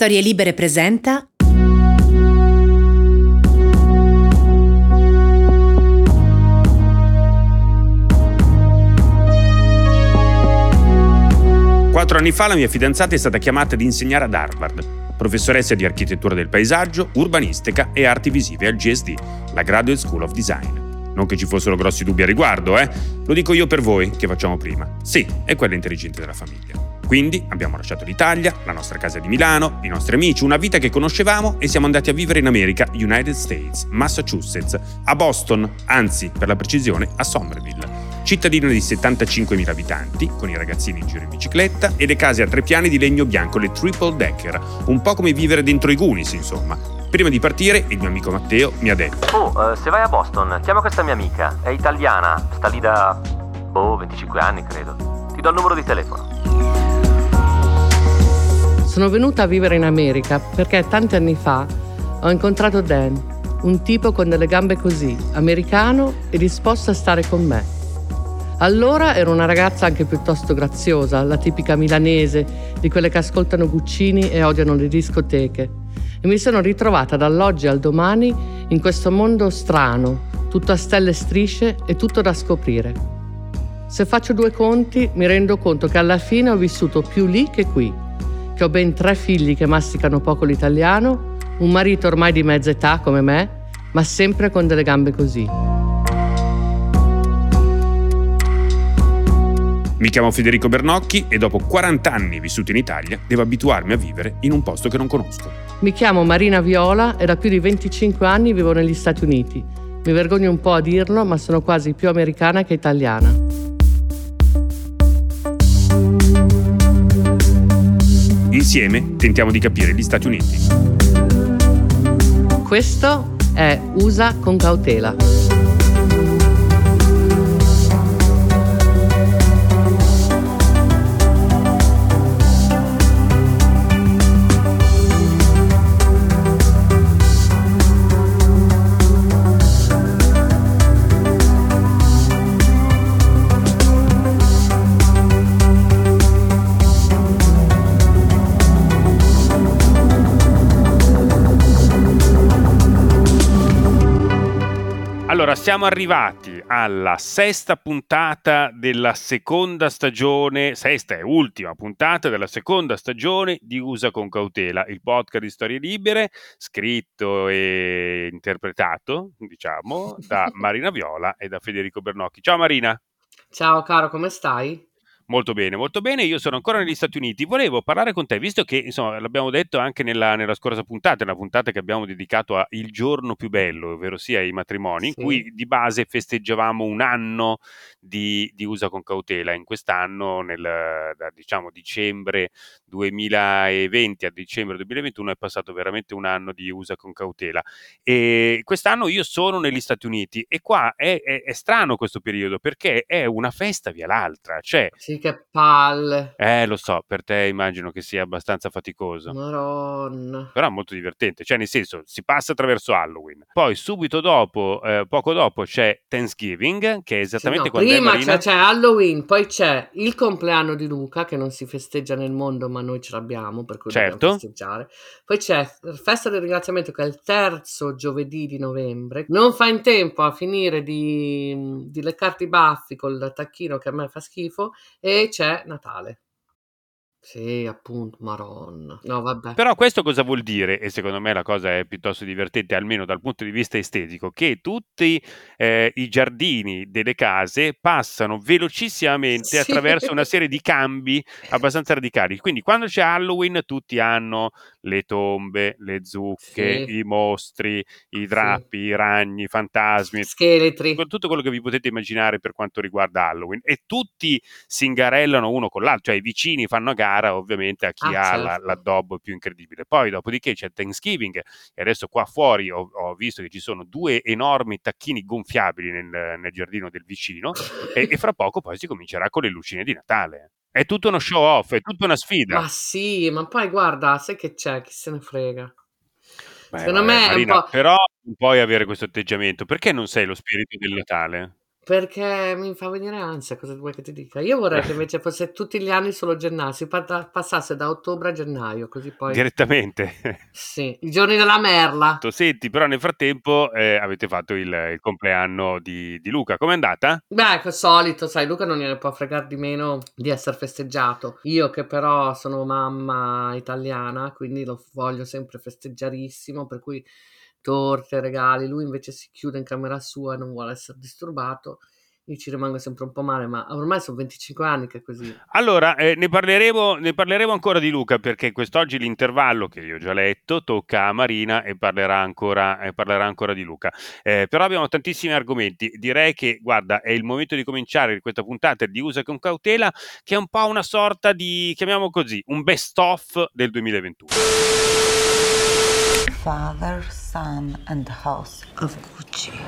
Storie Libere presenta Quattro anni fa la mia fidanzata è stata chiamata ad insegnare ad Harvard, professoressa di architettura del paesaggio, urbanistica e arti visive al GSD, la Graduate School of Design. Non che ci fossero grossi dubbi a riguardo, eh? Lo dico io per voi, che facciamo prima. Sì, è quella intelligente della famiglia. Quindi abbiamo lasciato l'Italia, la nostra casa di Milano, i nostri amici, una vita che conoscevamo e siamo andati a vivere in America, United States, Massachusetts, a Boston, anzi, per la precisione, a Somerville. Cittadino di 75.000 abitanti, con i ragazzini in giro in bicicletta e le case a tre piani di legno bianco, le triple decker, un po' come vivere dentro i Goonies, insomma. Prima di partire, il mio amico Matteo mi ha detto: Oh, eh, se vai a Boston, chiama questa mia amica. È italiana, sta lì da. boh, 25 anni credo. Ti do il numero di telefono. Sono venuta a vivere in America perché tanti anni fa ho incontrato Dan, un tipo con delle gambe così, americano e disposto a stare con me. Allora ero una ragazza anche piuttosto graziosa, la tipica milanese, di quelle che ascoltano Guccini e odiano le discoteche. E mi sono ritrovata dall'oggi al domani in questo mondo strano, tutto a stelle e strisce e tutto da scoprire. Se faccio due conti, mi rendo conto che alla fine ho vissuto più lì che qui, che ho ben tre figli che masticano poco l'italiano, un marito ormai di mezza età come me, ma sempre con delle gambe così. Mi chiamo Federico Bernocchi e dopo 40 anni vissuti in Italia devo abituarmi a vivere in un posto che non conosco. Mi chiamo Marina Viola e da più di 25 anni vivo negli Stati Uniti. Mi vergogno un po' a dirlo, ma sono quasi più americana che italiana. Insieme tentiamo di capire gli Stati Uniti. Questo è USA con cautela. Allora, siamo arrivati alla sesta puntata della seconda stagione, sesta e ultima puntata della seconda stagione di Usa con cautela, il podcast di storie libere, scritto e interpretato, diciamo, da Marina Viola e da Federico Bernocchi. Ciao Marina. Ciao caro, come stai? Molto bene, molto bene. Io sono ancora negli Stati Uniti. Volevo parlare con te, visto che insomma, l'abbiamo detto anche nella, nella scorsa puntata, nella puntata che abbiamo dedicato a Il giorno più bello, ovvero sia i matrimoni, Sì. in cui di base festeggiavamo un anno di, di usa con cautela. In quest'anno, nel, da diciamo dicembre 2020 a dicembre 2021, è passato veramente un anno di usa con cautela. E quest'anno io sono negli Stati Uniti e qua è, è- è strano questo periodo perché è una festa via l'altra. Cioè, Sì, che palle. eh, lo so, per te immagino che sia abbastanza faticoso. Maronna. Però è molto divertente, cioè nel senso si passa attraverso Halloween, poi subito dopo, eh, poco dopo c'è Thanksgiving, che è esattamente no, quando prima c'è, c'è Halloween, poi c'è il compleanno di Luca, che non si festeggia nel mondo, ma noi ce l'abbiamo, per cui Certo. dobbiamo festeggiare. Poi c'è Festa del ringraziamento, che è il terzo giovedì di novembre. Non fa in tempo a finire di, di leccarti i baffi col tacchino che a me fa schifo, e c'è Natale. Sì, appunto, maronna. No, vabbè. Però questo cosa vuol dire? E secondo me la cosa è piuttosto divertente, almeno dal punto di vista estetico, che tutti eh, i giardini delle case passano velocissimamente Sì. attraverso una serie di cambi abbastanza radicali. Quindi quando c'è Halloween tutti hanno le tombe, le zucche, Sì. i mostri, i drappi, i ragni, i fantasmi, Scheletri. tutto quello che vi potete immaginare per quanto riguarda Halloween e tutti si ingarellano uno con l'altro, cioè i vicini fanno a gara ovviamente a chi Ah, ha la- certo. l'addobbo più incredibile. Poi dopodiché c'è Thanksgiving e adesso qua fuori ho, ho visto che ci sono due enormi tacchini gonfiabili nel, nel giardino del vicino e, e fra poco poi si comincerà con le lucine di Natale. È tutto uno show off, è tutta una sfida. Ma sì, ma poi guarda, sai che c'è? Chi se ne frega? Beh, Secondo vabbè, me è un Marina, po'... però non puoi avere questo atteggiamento. Perché non sei lo spirito del Natale? Perché mi fa venire ansia, cosa vuoi che ti dica? Io vorrei che invece fosse tutti gli anni solo gennaio, si parta- passasse da ottobre a gennaio, così poi... Direttamente. Sì, i giorni della merla. Senti, però nel frattempo eh, avete fatto il, il compleanno di, di Luca. Com'è andata? Beh, al solito, sai, Luca non gliene può fregare di meno di essere festeggiato. Io che però sono mamma italiana, quindi lo voglio sempre festeggiarissimo, per cui torte, regali, lui invece si chiude in camera sua e non vuole essere disturbato. Io ci rimango sempre un po' male, ma ormai sono 25 anni che è così. Allora, eh, ne, parleremo, ne, parleremo, ancora di Luca perché quest'oggi l'intervallo che io ho già letto tocca a Marina e parlerà ancora, eh, parlerà ancora di Luca. Eh, però abbiamo tantissimi argomenti. Direi che, guarda, è il momento di cominciare questa puntata di Usa con cautela, che è un po' una sorta di, chiamiamo così, un best-of del 2021. Father, Son and House of Gucci.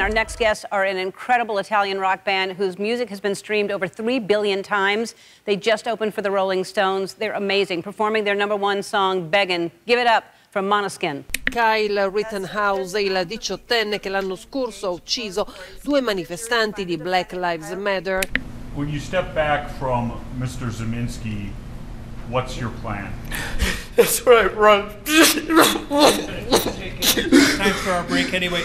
Our next guests are an incredible Italian rock band whose music has been streamed over 3 billion times. They just opened for the Rolling Stones. They're amazing, performing their number one song, Beggin'. Give it up from Monoskin. Kyle Rittenhouse è il diciottenne che l'anno scorso ha ucciso due manifestanti di Black Lives Matter. When you step back from Mr. Zeminski, what's your plan? That's right, run. Time for our break anyway.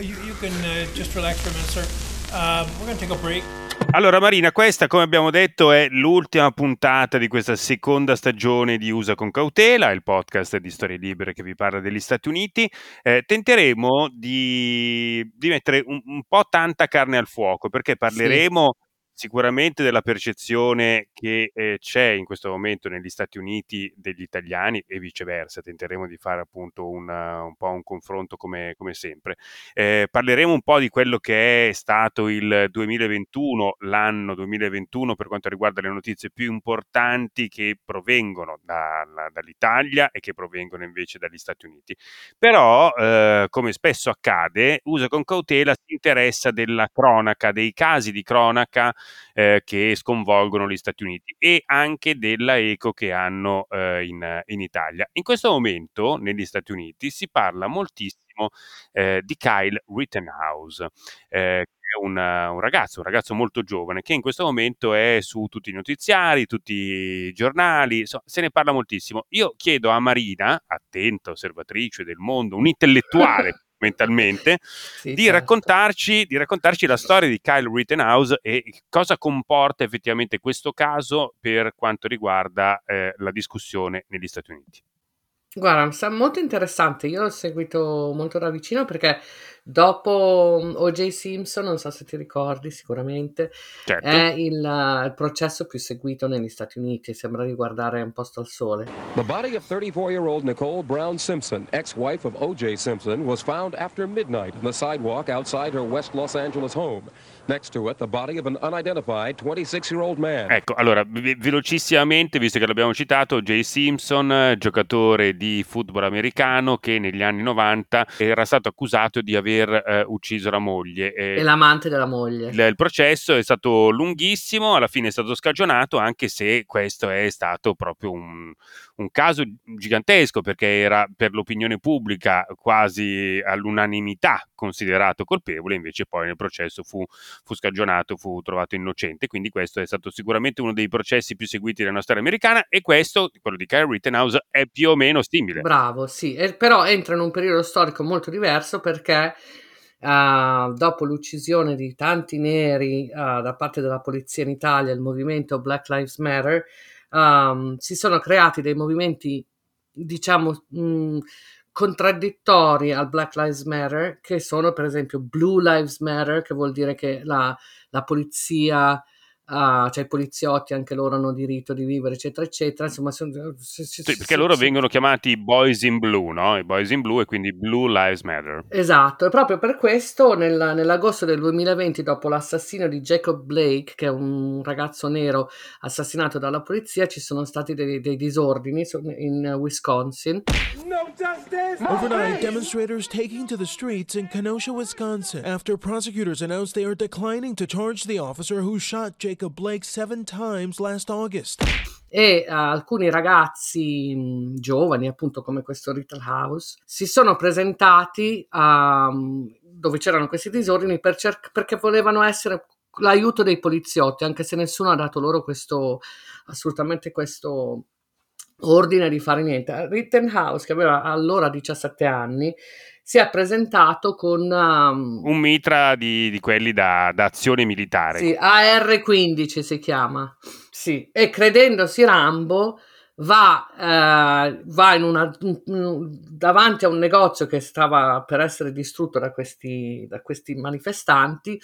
You, you can uh, just relax for a minute, sir. Um, we're going to take a break. Allora Marina, questa come abbiamo detto è l'ultima puntata di questa seconda stagione di Usa con cautela, il podcast di Storie Libere che vi parla degli Stati Uniti. Eh, tenteremo di, di mettere un, un, po' tanta carne al fuoco perché parleremo... Sì sicuramente della percezione che eh, c'è in questo momento negli Stati Uniti degli italiani e viceversa. Tenteremo di fare appunto una, un po' un confronto come, come sempre. Eh, parleremo un po' di quello che è stato il 2021, l'anno 2021 per quanto riguarda le notizie più importanti che provengono da, da, dall'Italia e che provengono invece dagli Stati Uniti. Però, eh, come spesso accade, usa con cautela si interessa della cronaca, dei casi di cronaca eh, che sconvolgono gli Stati Uniti e anche della eco che hanno eh, in, in, Italia. In questo momento negli Stati Uniti si parla moltissimo eh, di Kyle Rittenhouse. Eh, un, un, ragazzo, un ragazzo molto giovane che in questo momento è su tutti i notiziari, tutti i giornali, so, se ne parla moltissimo. Io chiedo a Marina, attenta osservatrice del mondo, un intellettuale mentalmente, sì, di, certo. raccontarci, di, raccontarci, la storia di Kyle Rittenhouse e cosa comporta effettivamente questo caso per quanto riguarda eh, la discussione negli Stati Uniti. Guarda, sta molto interessante. Io l'ho seguito molto da vicino perché dopo mm, O.J. Simpson, non so se ti ricordi, sicuramente, certo. è il, uh, il, processo più seguito negli Stati Uniti. Sembra riguardare un posto al sole. The body of 34-year-old Nicole Brown Simpson, ex-wife of O.J. Simpson, was found after midnight on the sidewalk outside her West Los Angeles home. Next to it, the body of an unidentified 26-year-old man. Ecco, allora, velocissimamente, visto che l'abbiamo citato, Jay Simpson, giocatore di football americano che negli anni 90 era stato accusato di aver eh, ucciso la moglie. E, e l'amante della moglie. Il, il, processo è stato lunghissimo, alla fine è stato scagionato, anche se questo è stato proprio un, un caso gigantesco perché era per l'opinione pubblica quasi all'unanimità considerato colpevole, invece poi nel processo fu, fu scagionato, fu trovato innocente, quindi questo è stato sicuramente uno dei processi più seguiti della nostra americana e questo, quello di Kyle Rittenhouse, è più o meno simile. Bravo, sì, e, però entra in un periodo storico molto diverso perché Uh, dopo l'uccisione di tanti neri uh, da parte della polizia in Italia, il movimento Black Lives Matter, um, si sono creati dei movimenti, diciamo, mh, contraddittori al Black Lives Matter, che sono per esempio Blue Lives Matter, che vuol dire che la, la polizia uh, cioè i poliziotti anche loro hanno diritto di vivere, eccetera, eccetera. Insomma, sono, sì, sì, perché loro vengono chiamati Boys in Blue, no? I Boys in Blue e quindi Blue Lives Matter. Esatto, e proprio per questo nel, nell'agosto del 2020, dopo l'assassinio di Jacob Blake, che è un ragazzo nero assassinato dalla polizia, ci sono stati dei, dei disordini in Wisconsin. No justice! Overnight, demonstrators taking to the streets in Kenosha, Wisconsin, after prosecutors announced they are declining to charge the officer who shot Jacob Jacob Blake seven times last August. E uh, alcuni ragazzi mh, giovani, appunto come questo Little House, si sono presentati a, um, dove c'erano questi disordini per cer- perché volevano essere l'aiuto dei poliziotti, anche se nessuno ha dato loro questo, assolutamente questo ordine di fare niente. Rittenhouse, che aveva allora 17 anni, si è presentato con um, un mitra di, di quelli da, da, azione militare. Sì, AR-15 si chiama. Sì, e credendosi Rambo va, eh, va in una, davanti a un negozio che stava per essere distrutto da questi, da questi manifestanti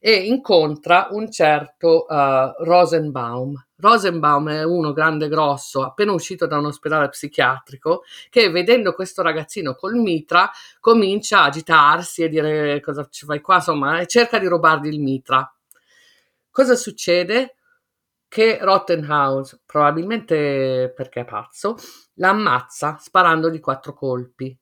e incontra un certo uh, Rosenbaum. Rosenbaum è uno grande grosso, appena uscito da un ospedale psichiatrico, che vedendo questo ragazzino col mitra comincia a agitarsi e dire cosa ci fai qua, insomma, e cerca di rubargli il mitra. Cosa succede? Che Rottenhouse, probabilmente perché è pazzo, l'ammazza sparandogli quattro colpi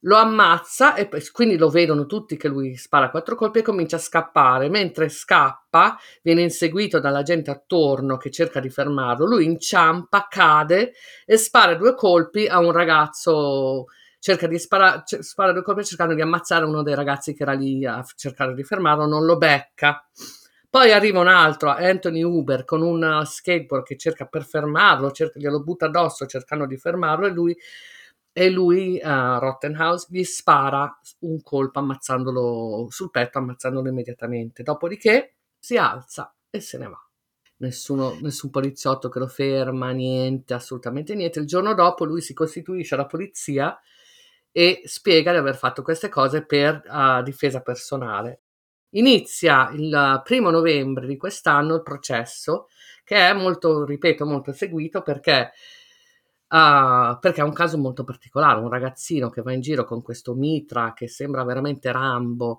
lo ammazza e quindi lo vedono tutti che lui spara quattro colpi e comincia a scappare. Mentre scappa, viene inseguito dalla gente attorno che cerca di fermarlo. Lui inciampa, cade e spara due colpi a un ragazzo. Cerca di sparare, spara due colpi cercando di ammazzare uno dei ragazzi che era lì a cercare di fermarlo, non lo becca. Poi arriva un altro, Anthony Uber, con un skateboard che cerca per fermarlo, cerca, glielo butta addosso cercando di fermarlo e lui e lui, uh, Rottenhouse, gli spara un colpo ammazzandolo sul petto, ammazzandolo immediatamente. Dopodiché si alza e se ne va. Nessuno, nessun poliziotto che lo ferma, niente, assolutamente niente. Il giorno dopo lui si costituisce alla polizia e spiega di aver fatto queste cose per uh, difesa personale. Inizia il primo novembre di quest'anno il processo, che è molto, ripeto, molto seguito perché Uh, perché è un caso molto particolare, un ragazzino che va in giro con questo mitra che sembra veramente Rambo,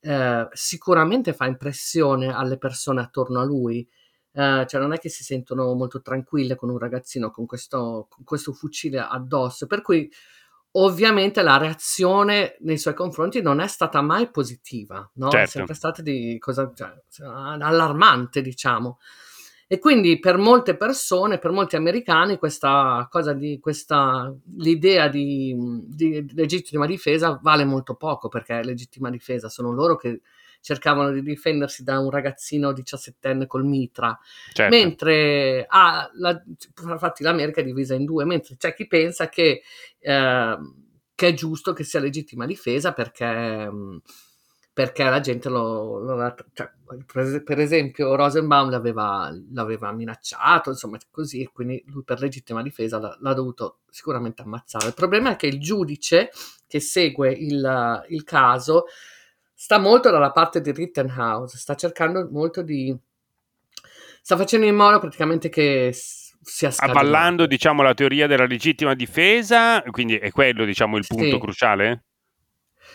eh, sicuramente fa impressione alle persone attorno a lui, eh, cioè non è che si sentono molto tranquille con un ragazzino con questo, con questo fucile addosso, per cui ovviamente la reazione nei suoi confronti non è stata mai positiva, no? certo. è sempre stata di cosa, cioè, allarmante, diciamo. E quindi per molte persone, per molti americani, questa cosa di questa l'idea di, di legittima difesa vale molto poco perché legittima difesa sono loro che cercavano di difendersi da un ragazzino diciassettenne col mitra, certo. mentre ah, la, infatti l'America è divisa in due, mentre c'è chi pensa che, eh, che è giusto che sia legittima difesa perché perché la gente lo, lo cioè, per esempio Rosenbaum l'aveva, l'aveva, minacciato, insomma così, e quindi lui per legittima difesa l'ha, l'ha, dovuto sicuramente ammazzare. Il problema è che il giudice che segue il, il caso sta molto dalla parte di Rittenhouse, sta cercando molto di... sta facendo in modo praticamente che sia scatenato. Avvallando, diciamo, la teoria della legittima difesa, quindi è quello, diciamo, il punto sì. cruciale?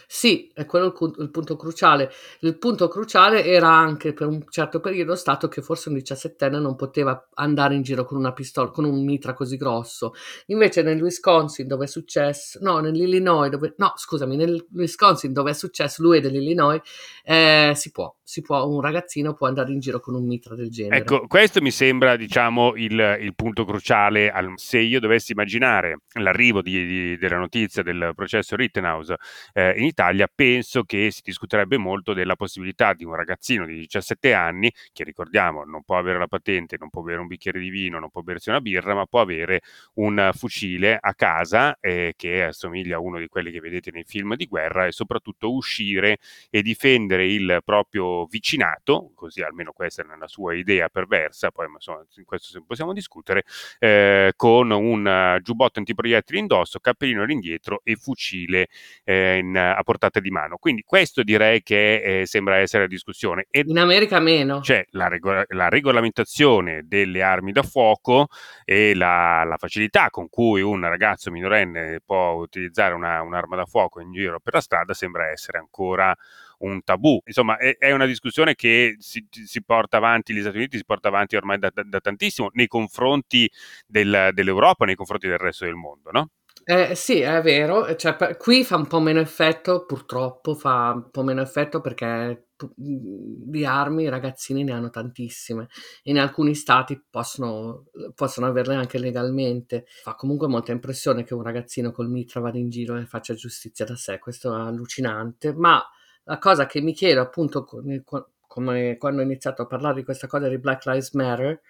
Sì, è quello il, il, punto cruciale. Il punto cruciale era anche per un certo periodo stato che forse un diciassettenne non poteva andare in giro con una pistola, con un mitra così grosso. Invece nel Wisconsin dove è successo, no, nell'Illinois dove, no, scusami, nel Wisconsin dove è successo, lui è dell'Illinois, eh, si può, si può, un ragazzino può andare in giro con un mitra del genere. Ecco, questo mi sembra, diciamo, il, il punto cruciale. Al, se io dovessi immaginare l'arrivo di, di, della notizia del processo Rittenhouse eh, in Italia, penso che si discuterebbe molto della possibilità di un ragazzino di 17 anni, che ricordiamo non può avere la patente, non può bere un bicchiere di vino, non può bersi una birra, ma può avere un fucile a casa eh, che assomiglia a uno di quelli che vedete nei film di guerra e soprattutto uscire e difendere il proprio vicinato, così almeno questa è la sua idea perversa, poi insomma, in questo possiamo discutere, eh, con un giubbotto antiproiettili indosso, cappellino all'indietro e fucile eh, in, a portata di mano. Quindi questo direi che eh, sembra essere la discussione. E in America meno. C'è la, rego- la, regolamentazione delle armi da fuoco e la, la, facilità con cui un ragazzo minorenne può utilizzare una, un'arma da fuoco in giro per la strada sembra essere ancora un tabù. Insomma, è, è una discussione che si, si, porta avanti, gli Stati Uniti si porta avanti ormai da, da, da tantissimo nei confronti del, dell'Europa, nei confronti del resto del mondo, no? Eh, sì, è vero, cioè, per- qui fa un po' meno effetto, purtroppo fa un po' meno effetto perché di armi i ragazzini ne hanno tantissime. In alcuni stati possono, possono averle anche legalmente. Fa comunque molta impressione che un ragazzino col mitra vada in giro e faccia giustizia da sé, questo è allucinante, ma la cosa che mi chiedo appunto come quando ho iniziato a parlare di questa cosa di Black Lives Matter,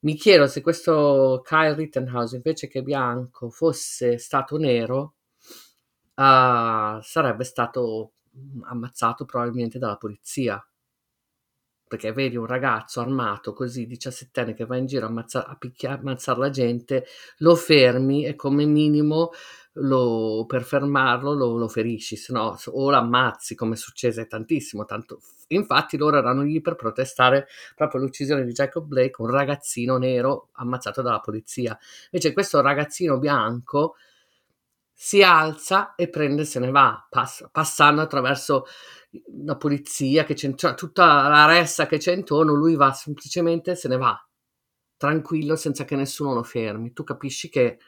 mi chiedo se questo Kyle Rittenhouse invece che bianco fosse stato nero, uh, sarebbe stato ammazzato probabilmente dalla polizia. Perché vedi un ragazzo armato così, 17enne, che va in giro a, ammazza- a picchia- ammazzare la gente, lo fermi e come minimo lo, per fermarlo lo, lo ferisci, se no o l'ammazzi come succede tantissimo. Tanto, infatti loro erano lì per protestare proprio l'uccisione di Jacob Blake, un ragazzino nero ammazzato dalla polizia. Invece questo ragazzino bianco si alza e prende se ne va, pass- passando attraverso la polizia, che c'è, cioè, tutta la ressa che c'è intorno, lui va semplicemente se ne va, tranquillo, senza che nessuno lo fermi. Tu capisci che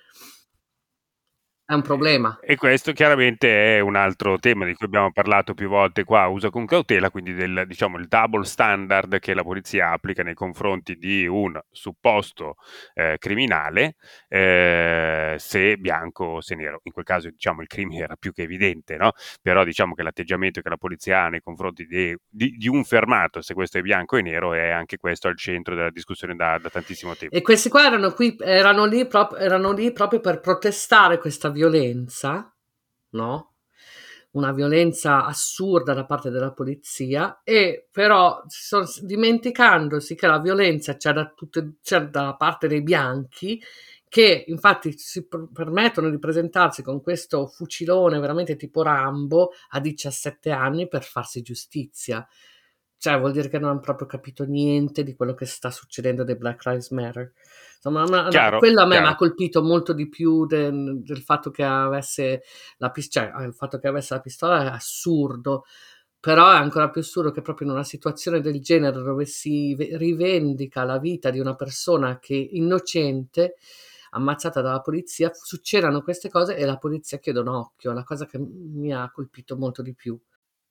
è un problema. E questo chiaramente è un altro tema di cui abbiamo parlato più volte qua, usa con cautela, quindi del, diciamo, il double standard che la polizia applica nei confronti di un supposto eh, criminale, eh, se bianco o se nero. In quel caso diciamo, il crimine era più che evidente, no? però diciamo che l'atteggiamento che la polizia ha nei confronti di, di, di, un fermato, se questo è bianco e nero, è anche questo al centro della discussione da, da tantissimo tempo. E questi qua erano, qui, erano, lì, prop- erano lì proprio per protestare questa violenza, no? Una violenza assurda da parte della polizia, e però dimenticandosi che la violenza c'è da, tutte, c'è dalla parte dei bianchi, che infatti si pr- permettono di presentarsi con questo fucilone veramente tipo Rambo a 17 anni per farsi giustizia. Cioè, vuol dire che non hanno proprio capito niente di quello che sta succedendo dei Black Lives Matter. Insomma, una, chiaro, quello a me mi ha colpito molto di più del, del fatto che avesse la pistola, cioè, il fatto che avesse la pistola è assurdo, però è ancora più assurdo che proprio in una situazione del genere dove si rivendica la vita di una persona che è innocente, ammazzata dalla polizia, succedano queste cose e la polizia chiede un occhio, la cosa che mi ha colpito molto di più.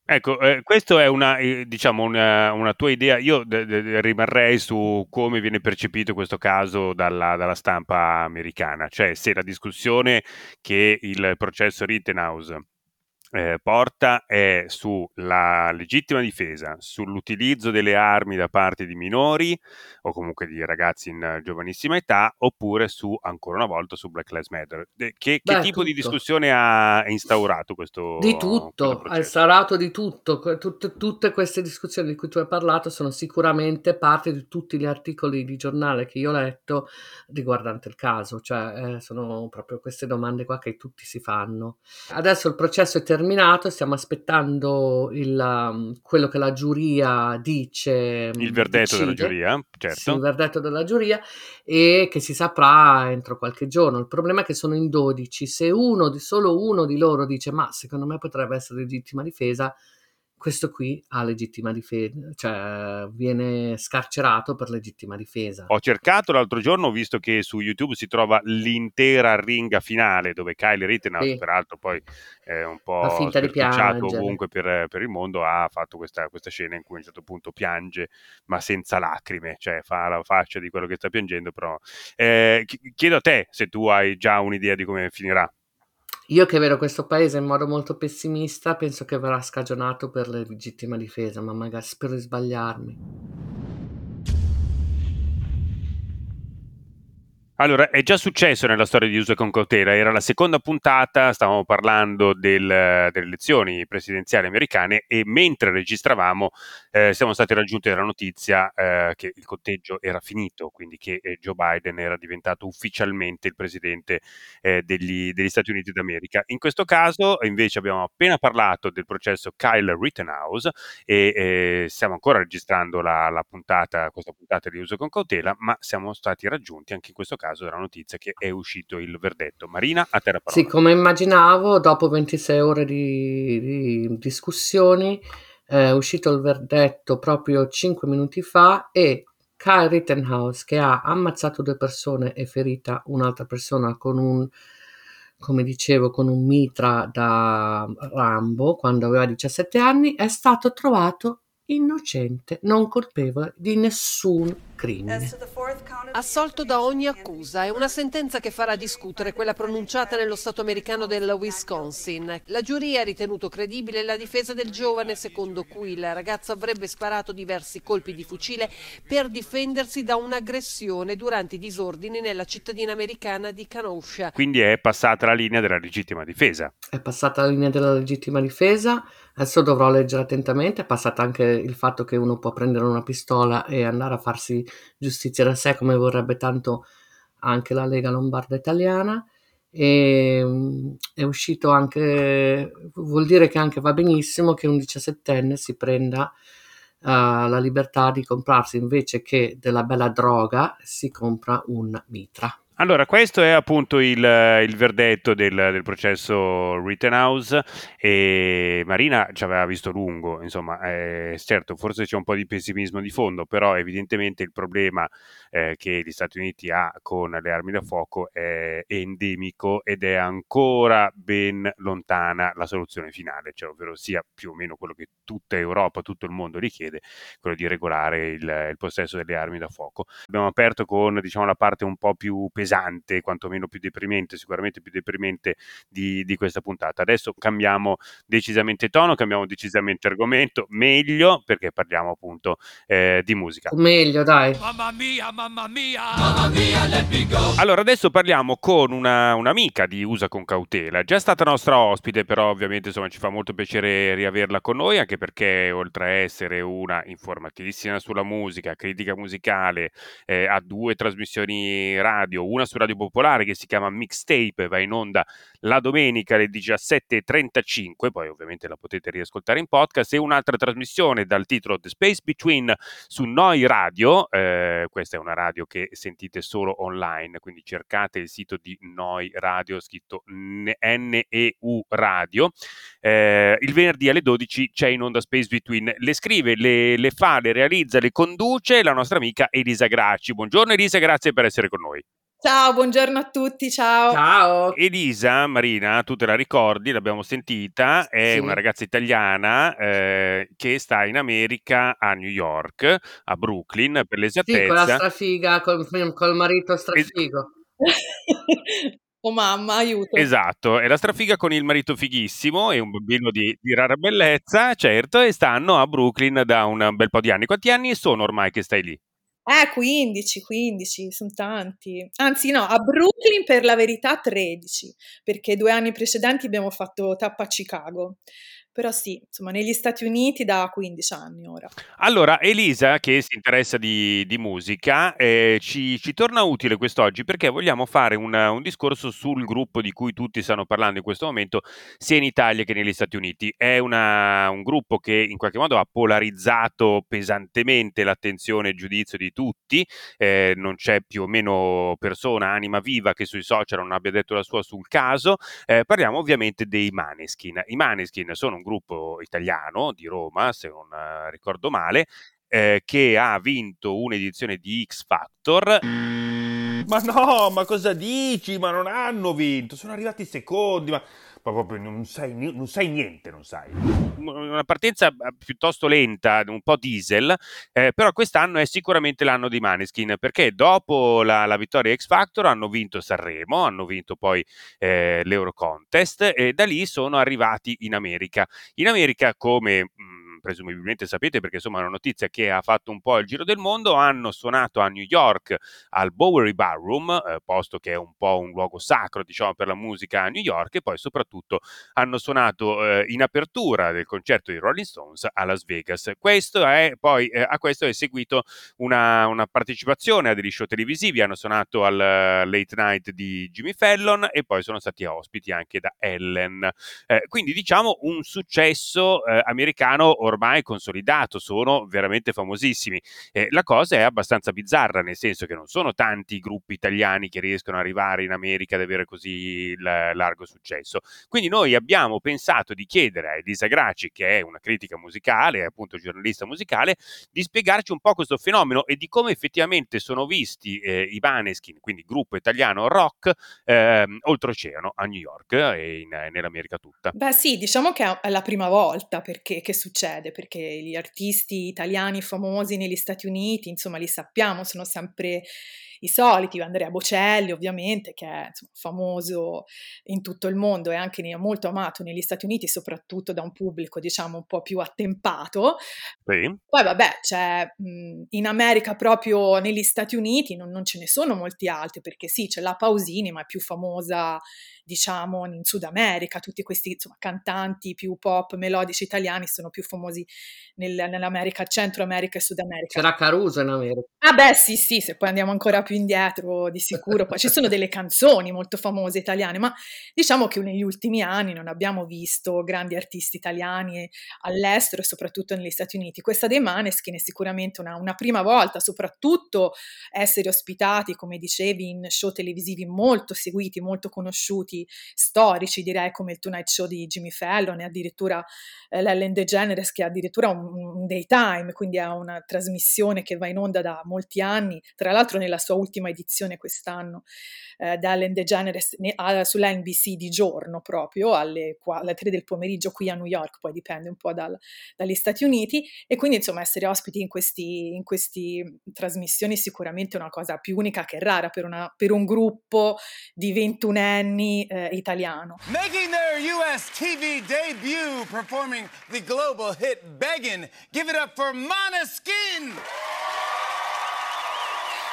Ecco, eh, questa è una, eh, diciamo una, una, tua idea. Io de- de- rimarrei su come viene percepito questo caso dalla, dalla, stampa americana, cioè se la discussione che il processo Rittenhouse eh, porta è sulla legittima difesa, sull'utilizzo delle armi da parte di minori o comunque di ragazzi in giovanissima età, oppure su, ancora una volta, su Black Lives Matter. Che, che Beh, tipo tutto. di discussione ha instaurato questo? Di tutto, ha instaurato di tutto. Tutte, tutte queste discussioni di cui tu hai parlato sono sicuramente parte di tutti gli articoli di giornale che io ho letto riguardante il caso, cioè eh, sono proprio queste domande qua che tutti si fanno. Adesso il processo è terminato terminato, stiamo aspettando il, um, quello che la giuria dice. Il verdetto decide, della giuria, certo. Sì, il verdetto della giuria e che si saprà entro qualche giorno. Il problema è che sono in 12. Se uno, solo uno di loro dice ma secondo me potrebbe essere legittima difesa, questo qui ha legittima difesa, cioè viene scarcerato per legittima difesa. Ho cercato l'altro giorno, ho visto che su YouTube si trova l'intera ringa finale dove Kyle Rittenhouse, sì. peraltro poi è un po' sperticciato ovunque per, per, il mondo, ha fatto questa, questa, scena in cui a un certo punto piange, ma senza lacrime, cioè fa la faccia di quello che sta piangendo, però eh, chiedo a te se tu hai già un'idea di come finirà. Io che vedo questo paese in modo molto pessimista, penso che verrà scagionato per la legittima difesa, ma magari spero di sbagliarmi. Allora, è già successo nella storia di Uso con cautela, era la seconda puntata, stavamo parlando del, delle elezioni presidenziali americane e mentre registravamo eh, siamo stati raggiunti dalla notizia eh, che il conteggio era finito, quindi che eh, Joe Biden era diventato ufficialmente il presidente eh, degli, degli, Stati Uniti d'America. In questo caso invece abbiamo appena parlato del processo Kyle Rittenhouse e eh, stiamo ancora registrando la, la puntata, questa puntata di Uso con cautela, ma siamo stati raggiunti anche in questo caso caso della notizia che è uscito il verdetto. Marina, a te la parola. Sì, come immaginavo, dopo 26 ore di, di discussioni è uscito il verdetto proprio 5 minuti fa e Kyle Rittenhouse che ha ammazzato due persone e ferita un'altra persona con un come dicevo, con un mitra da Rambo quando aveva 17 anni, è stato trovato innocente, non colpevole di nessun crimine. Assolto da ogni accusa, è una sentenza che farà discutere quella pronunciata nello Stato americano del Wisconsin. La giuria ha ritenuto credibile la difesa del giovane secondo cui il ragazzo avrebbe sparato diversi colpi di fucile per difendersi da un'aggressione durante i disordini nella cittadina americana di Kenosha. Quindi è passata la linea della legittima difesa. È passata la linea della legittima difesa, adesso dovrò leggere attentamente, è passata anche il fatto che uno può prendere una pistola e andare a farsi giustizia da sé come vorrebbe tanto anche la Lega Lombarda Italiana e mm, è uscito anche, vuol dire che anche va benissimo che un diciassettenne si prenda uh, la libertà di comprarsi invece che della bella droga si compra un mitra. Allora, questo è appunto il, il verdetto del, del, processo Rittenhouse e Marina ci aveva visto lungo, insomma, eh, certo, forse c'è un po' di pessimismo di fondo, però evidentemente il problema eh, che gli Stati Uniti ha con le armi da fuoco è endemico ed è ancora ben lontana la soluzione finale, cioè ovvero sia più o meno quello che tutta Europa, tutto il mondo richiede, quello di regolare il, il possesso delle armi da fuoco. Abbiamo aperto con diciamo, la parte un po' più pesante pesante, quantomeno più deprimente, sicuramente più deprimente di, di questa puntata. Adesso cambiamo decisamente tono, cambiamo decisamente argomento, meglio perché parliamo appunto eh, di musica. Meglio, dai. Mamma mia, mamma mia, mamma mia, let me go. Allora, adesso parliamo con una, un'amica di Usa con cautela, già stata nostra ospite, però ovviamente insomma ci fa molto piacere riaverla con noi, anche perché oltre a essere una informatissima sulla musica, critica musicale, eh, ha due trasmissioni radio, una su Radio Popolare che si chiama Mixtape, va in onda la domenica alle 17.35, poi ovviamente la potete riascoltare in podcast, e un'altra trasmissione dal titolo The Space Between su Noi Radio, eh, questa è una radio che sentite solo online, quindi cercate il sito di Noi Radio, scritto NEU Radio, eh, il venerdì alle 12 c'è in onda Space Between, le scrive, le, le fa, le realizza, le conduce la nostra amica Elisa Gracci. Buongiorno Elisa, grazie per essere con noi. Ciao, buongiorno a tutti, ciao. Ciao. Elisa, Marina, tu te la ricordi, l'abbiamo sentita, è Sì. una ragazza italiana eh, che sta in America, a New York, a Brooklyn per Sì, con la l'esattezza. strafiga, col, col marito strafigo. oh mamma, aiuto. Esatto, è la strafiga con il marito fighissimo e un bambino di, di rara bellezza, certo, e stanno a Brooklyn da un bel po' di anni. Quanti anni sono ormai che stai lì? Eh, 15, 15, sono tanti. Anzi, no, a Brooklyn per la verità 13, perché due anni precedenti abbiamo fatto tappa a Chicago. Però sì, insomma, negli Stati Uniti da 15 anni ora. Allora, Elisa, che si interessa di, di musica, eh, ci, ci torna utile quest'oggi perché vogliamo fare un, un discorso sul gruppo di cui tutti stanno parlando in questo momento, sia in Italia che negli Stati Uniti. È una- un gruppo che in qualche modo ha polarizzato pesantemente l'attenzione e il giudizio di tutti. eh, non c'è più o meno persona, anima viva, che sui social non abbia detto la sua sul caso. Eh, parliamo ovviamente dei Maneskin. I Maneskin sono un gruppo italiano di Roma, se non eh, ricordo male, eh, che ha vinto un'edizione di X Factor. Ma no, ma cosa dici? Ma non hanno vinto, sono arrivati secondi, ma, ma proprio non sai, non sai niente, non sai. una partenza eh, piuttosto lenta, un po' diesel, eh, però quest'anno è sicuramente l'anno dei Maneskin perché dopo la, la vittoria X Factor hanno vinto Sanremo, hanno vinto poi eh, l'Euro Contest e da lì sono arrivati in America. In America, come mh, presumibilmente sapete perché insomma è una notizia che ha fatto un po' il giro del mondo, hanno suonato a New York al Bowery Ballroom, eh, posto che è un po' un luogo sacro diciamo per la musica a New York e poi soprattutto hanno suonato eh, in apertura del concerto di Rolling Stones a Las Vegas. Questo è poi eh, a questo è seguito una, una partecipazione a degli show televisivi, hanno suonato al eh, Late Night di Jimmy Fallon e poi sono stati ospiti anche da Ellen. Eh, quindi diciamo un successo eh, americano ormai consolidato, sono veramente famosissimi. Eh, la cosa è abbastanza bizzarra, nel senso che non sono tanti i gruppi italiani che riescono ad arrivare in America ad avere così la- largo successo. Quindi noi abbiamo pensato di chiedere a Elisa Graci, che è una critica musicale, appunto giornalista musicale, di spiegarci un po' questo fenomeno e di come effettivamente sono visti eh, i Maneskin, quindi gruppo italiano rock, ehm, oltreoceano a New York e in- nell'America tutta. Beh sì, diciamo che è la prima volta perché, che succede. Succede, perché gli artisti italiani famosi negli Stati Uniti, insomma, li sappiamo, sono sempre i soliti, Andrea Bocelli ovviamente, che è insomma, famoso in tutto il mondo e anche molto amato negli Stati Uniti, soprattutto da un pubblico diciamo un po' più attempato. Sì. Poi vabbè, c'è mh, in America proprio negli Stati Uniti non, non, ce ne sono molti altri, perché sì, c'è la Pausini, ma è più famosa diciamo in Sud America, tutti questi insomma, cantanti più pop melodici italiani sono più famosi nel, nell'America, Centro America e Sud America. C'era Caruso in America. Ah beh sì sì, se poi andiamo ancora più indietro di sicuro, poi ci sono delle canzoni molto famose italiane, ma diciamo che negli ultimi anni non abbiamo visto grandi artisti italiani all'estero e soprattutto negli Stati Uniti. Questa dei Maneskin è sicuramente una, una prima volta, soprattutto essere ospitati, come dicevi, in show televisivi molto seguiti, molto conosciuti storici, direi come il Tonight Show di Jimmy Fallon e addirittura eh, l'Ellen DeGeneres che ha addirittura un, un daytime, quindi ha una trasmissione che va in onda da molti anni, tra l'altro nella sua ultima edizione quest'anno, eh, da Ellen DeGeneres ne, a, sulla NBC di giorno proprio alle, alle 3 del pomeriggio qui a New York, poi dipende un po' dal, dagli Stati Uniti e quindi insomma essere ospiti in questi trasmissioni è sicuramente una cosa più unica che rara per, una, per un gruppo di 21 anni eh, italiano. Making their US TV debut performing the global hit Beggin'. Give it up for Maneskin!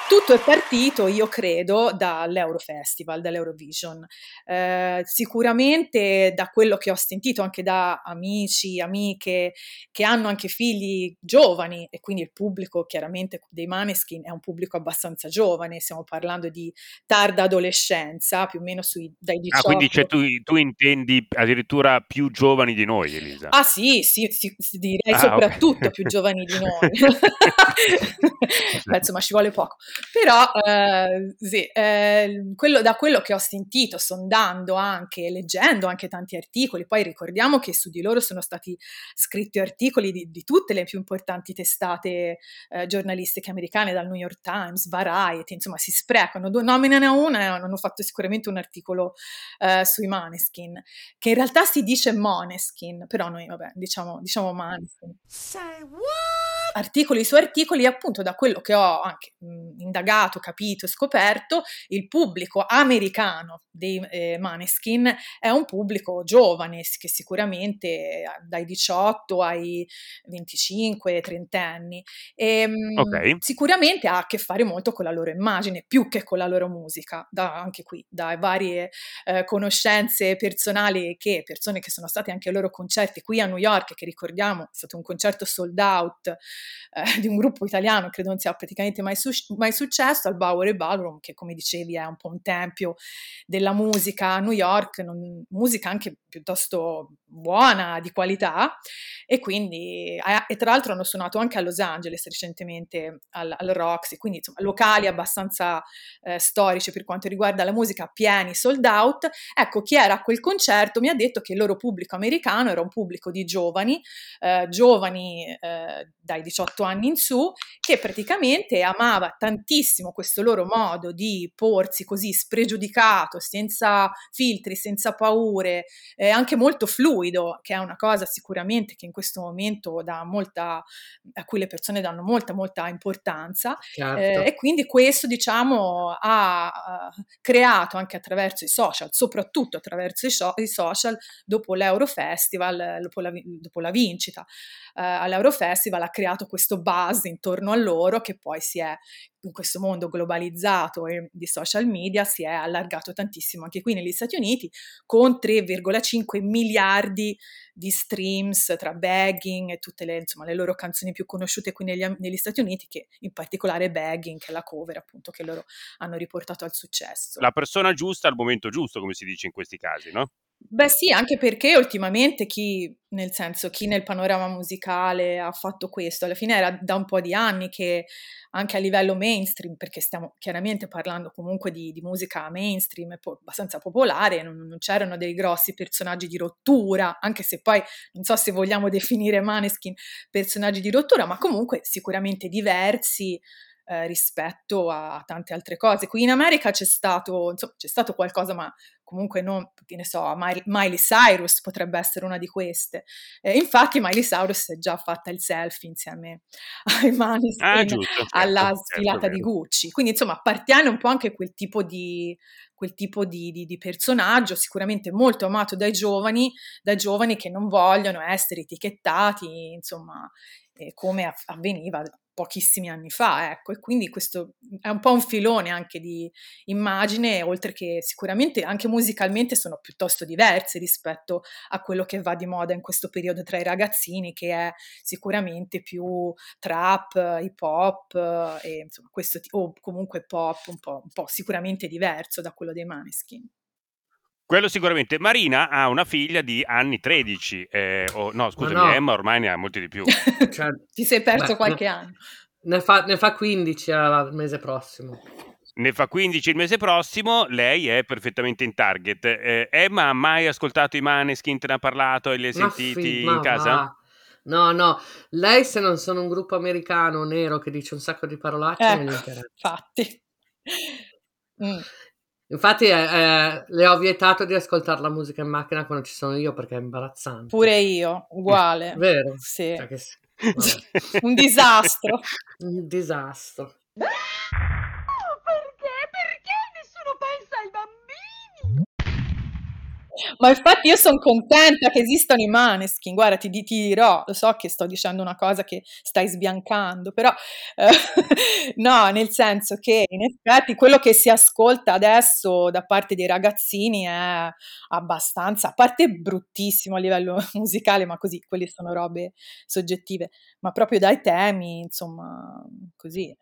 Tutto è partito, io credo, dall'Eurofestival, dall'Eurovision. Eh, sicuramente da quello che ho sentito anche da amici, amiche che hanno anche figli giovani e quindi il pubblico chiaramente dei Maneskin è un pubblico abbastanza giovane, stiamo parlando di tarda adolescenza, più o meno sui, dai 18. Ah, quindi cioè, tu, tu, intendi addirittura più giovani di noi, Elisa? Ah sì, sì, sì direi ah, soprattutto okay. più giovani di noi. Beh, insomma ci vuole poco. Però eh, sì, eh, quello, da quello che ho sentito, sondando anche, leggendo anche tanti articoli, poi ricordiamo che su di loro sono stati scritti articoli di, di tutte le più importanti testate eh, giornalistiche americane, dal New York Times, Variety, insomma si sprecano, nominano una e hanno fatto sicuramente un articolo eh, sui Maneskin, che in realtà si dice Moneskin, però noi vabbè diciamo, diciamo Maneskin. Say what? Articoli su articoli, appunto da quello che ho anche indagato, capito e scoperto, il pubblico americano dei eh, Maneskin è un pubblico giovane che sicuramente eh, dai 18 ai 25, 30 anni e okay. sicuramente ha a che fare molto con la loro immagine più che con la loro musica, da, anche qui da varie eh, conoscenze personali che persone che sono state anche ai loro concerti qui a New York, che ricordiamo è stato un concerto sold out eh, di un gruppo italiano, credo non sia praticamente mai, su- mai successo, al Bauer Ballroom, che come dicevi è un po' un tempio della musica a New York, non, musica anche piuttosto buona, di qualità, e quindi, e tra l'altro hanno suonato anche a Los Angeles recentemente al, al Roxy, quindi insomma locali abbastanza eh, storici per quanto riguarda la musica, pieni, sold out. Ecco, chi era a quel concerto mi ha detto che il loro pubblico americano era un pubblico di giovani, eh, giovani eh, dai 18 anni in su, che praticamente amava tantissimo questo loro modo di porsi così spregiudicato, senza filtri, senza paure, eh, anche molto fluido, che è una cosa sicuramente che in questo momento dà molta, a cui le persone danno molta, molta importanza. Certo. Eh, e quindi questo, diciamo, ha uh, creato anche attraverso i social, soprattutto attraverso i, so- i social, dopo l'Eurofestival, dopo la, dopo la vincita uh, all'Eurofestival, ha creato questo buzz intorno a loro che poi si è in questo mondo globalizzato e di social media si è allargato tantissimo anche qui negli Stati Uniti con 3,5 miliardi di streams tra Bagging e tutte le, insomma, le loro canzoni più conosciute qui negli, negli, Stati Uniti che in particolare Bagging che è la cover appunto che loro hanno riportato al successo. La persona giusta al momento giusto come si dice in questi casi, no? Beh sì, anche perché ultimamente chi, nel senso, chi nel panorama musicale ha fatto questo, alla fine era da un po' di anni che anche a livello mainstream, perché stiamo chiaramente parlando comunque di, di musica mainstream, po- abbastanza popolare, non, non, c'erano dei grossi personaggi di rottura, anche se poi non so se vogliamo definire Maneskin personaggi di rottura, ma comunque sicuramente diversi eh, rispetto a tante altre cose. Qui in America c'è stato, insomma, c'è stato qualcosa, ma comunque non, che ne so, Miley Cyrus potrebbe essere una di queste. Eh, infatti Miley Cyrus è già fatta il selfie insieme ai Maneskin ah, giusto, certo, alla certo, sfilata certo, di Gucci. Quindi insomma appartiene un po' anche a quel tipo di quel tipo di, di, di, personaggio, sicuramente molto amato dai giovani, dai giovani che non vogliono essere etichettati, insomma, eh, come avveniva pochissimi anni fa, ecco, e quindi questo è un po' un filone anche di immagine, oltre che sicuramente anche musicalmente sono piuttosto diverse rispetto a quello che va di moda in questo periodo tra i ragazzini, che è sicuramente più trap, hip hop, e questo, o comunque pop un po', un po' sicuramente diverso da quello dei Maneskin. Quello sicuramente. Marina ha una figlia di anni 13, eh, o, no scusami, no. Emma ormai ne ha molti di più. Cioè, Ti sei perso beh, qualche ne- anno. Ne fa, ne fa 15 al mese prossimo. Ne fa 15 il mese prossimo, lei è perfettamente in target. Eh, Emma ha mai ascoltato i Maneskin, te ne ha parlato e li hai Ma sentiti fi- ma in casa? va. No, no, lei se non sono un gruppo americano nero che dice un sacco di parolacce non gli Ecco, interessa. infatti. Mm. Infatti eh, eh, le ho vietato di ascoltare la musica in macchina quando ci sono io perché è imbarazzante. Pure io, uguale. Vero? Sì. Cioè che. Un disastro. Un disastro. Perché? Perché nessuno pensa ai bambini? Ma infatti io sono contenta che esistano i Maneskin, guarda ti, ti dirò, lo so che sto dicendo una cosa che stai sbiancando, però eh, no, nel senso che in effetti quello che si ascolta adesso da parte dei ragazzini è abbastanza, a parte bruttissimo a livello musicale, ma così, quelle sono robe soggettive, ma proprio dai temi, insomma, così,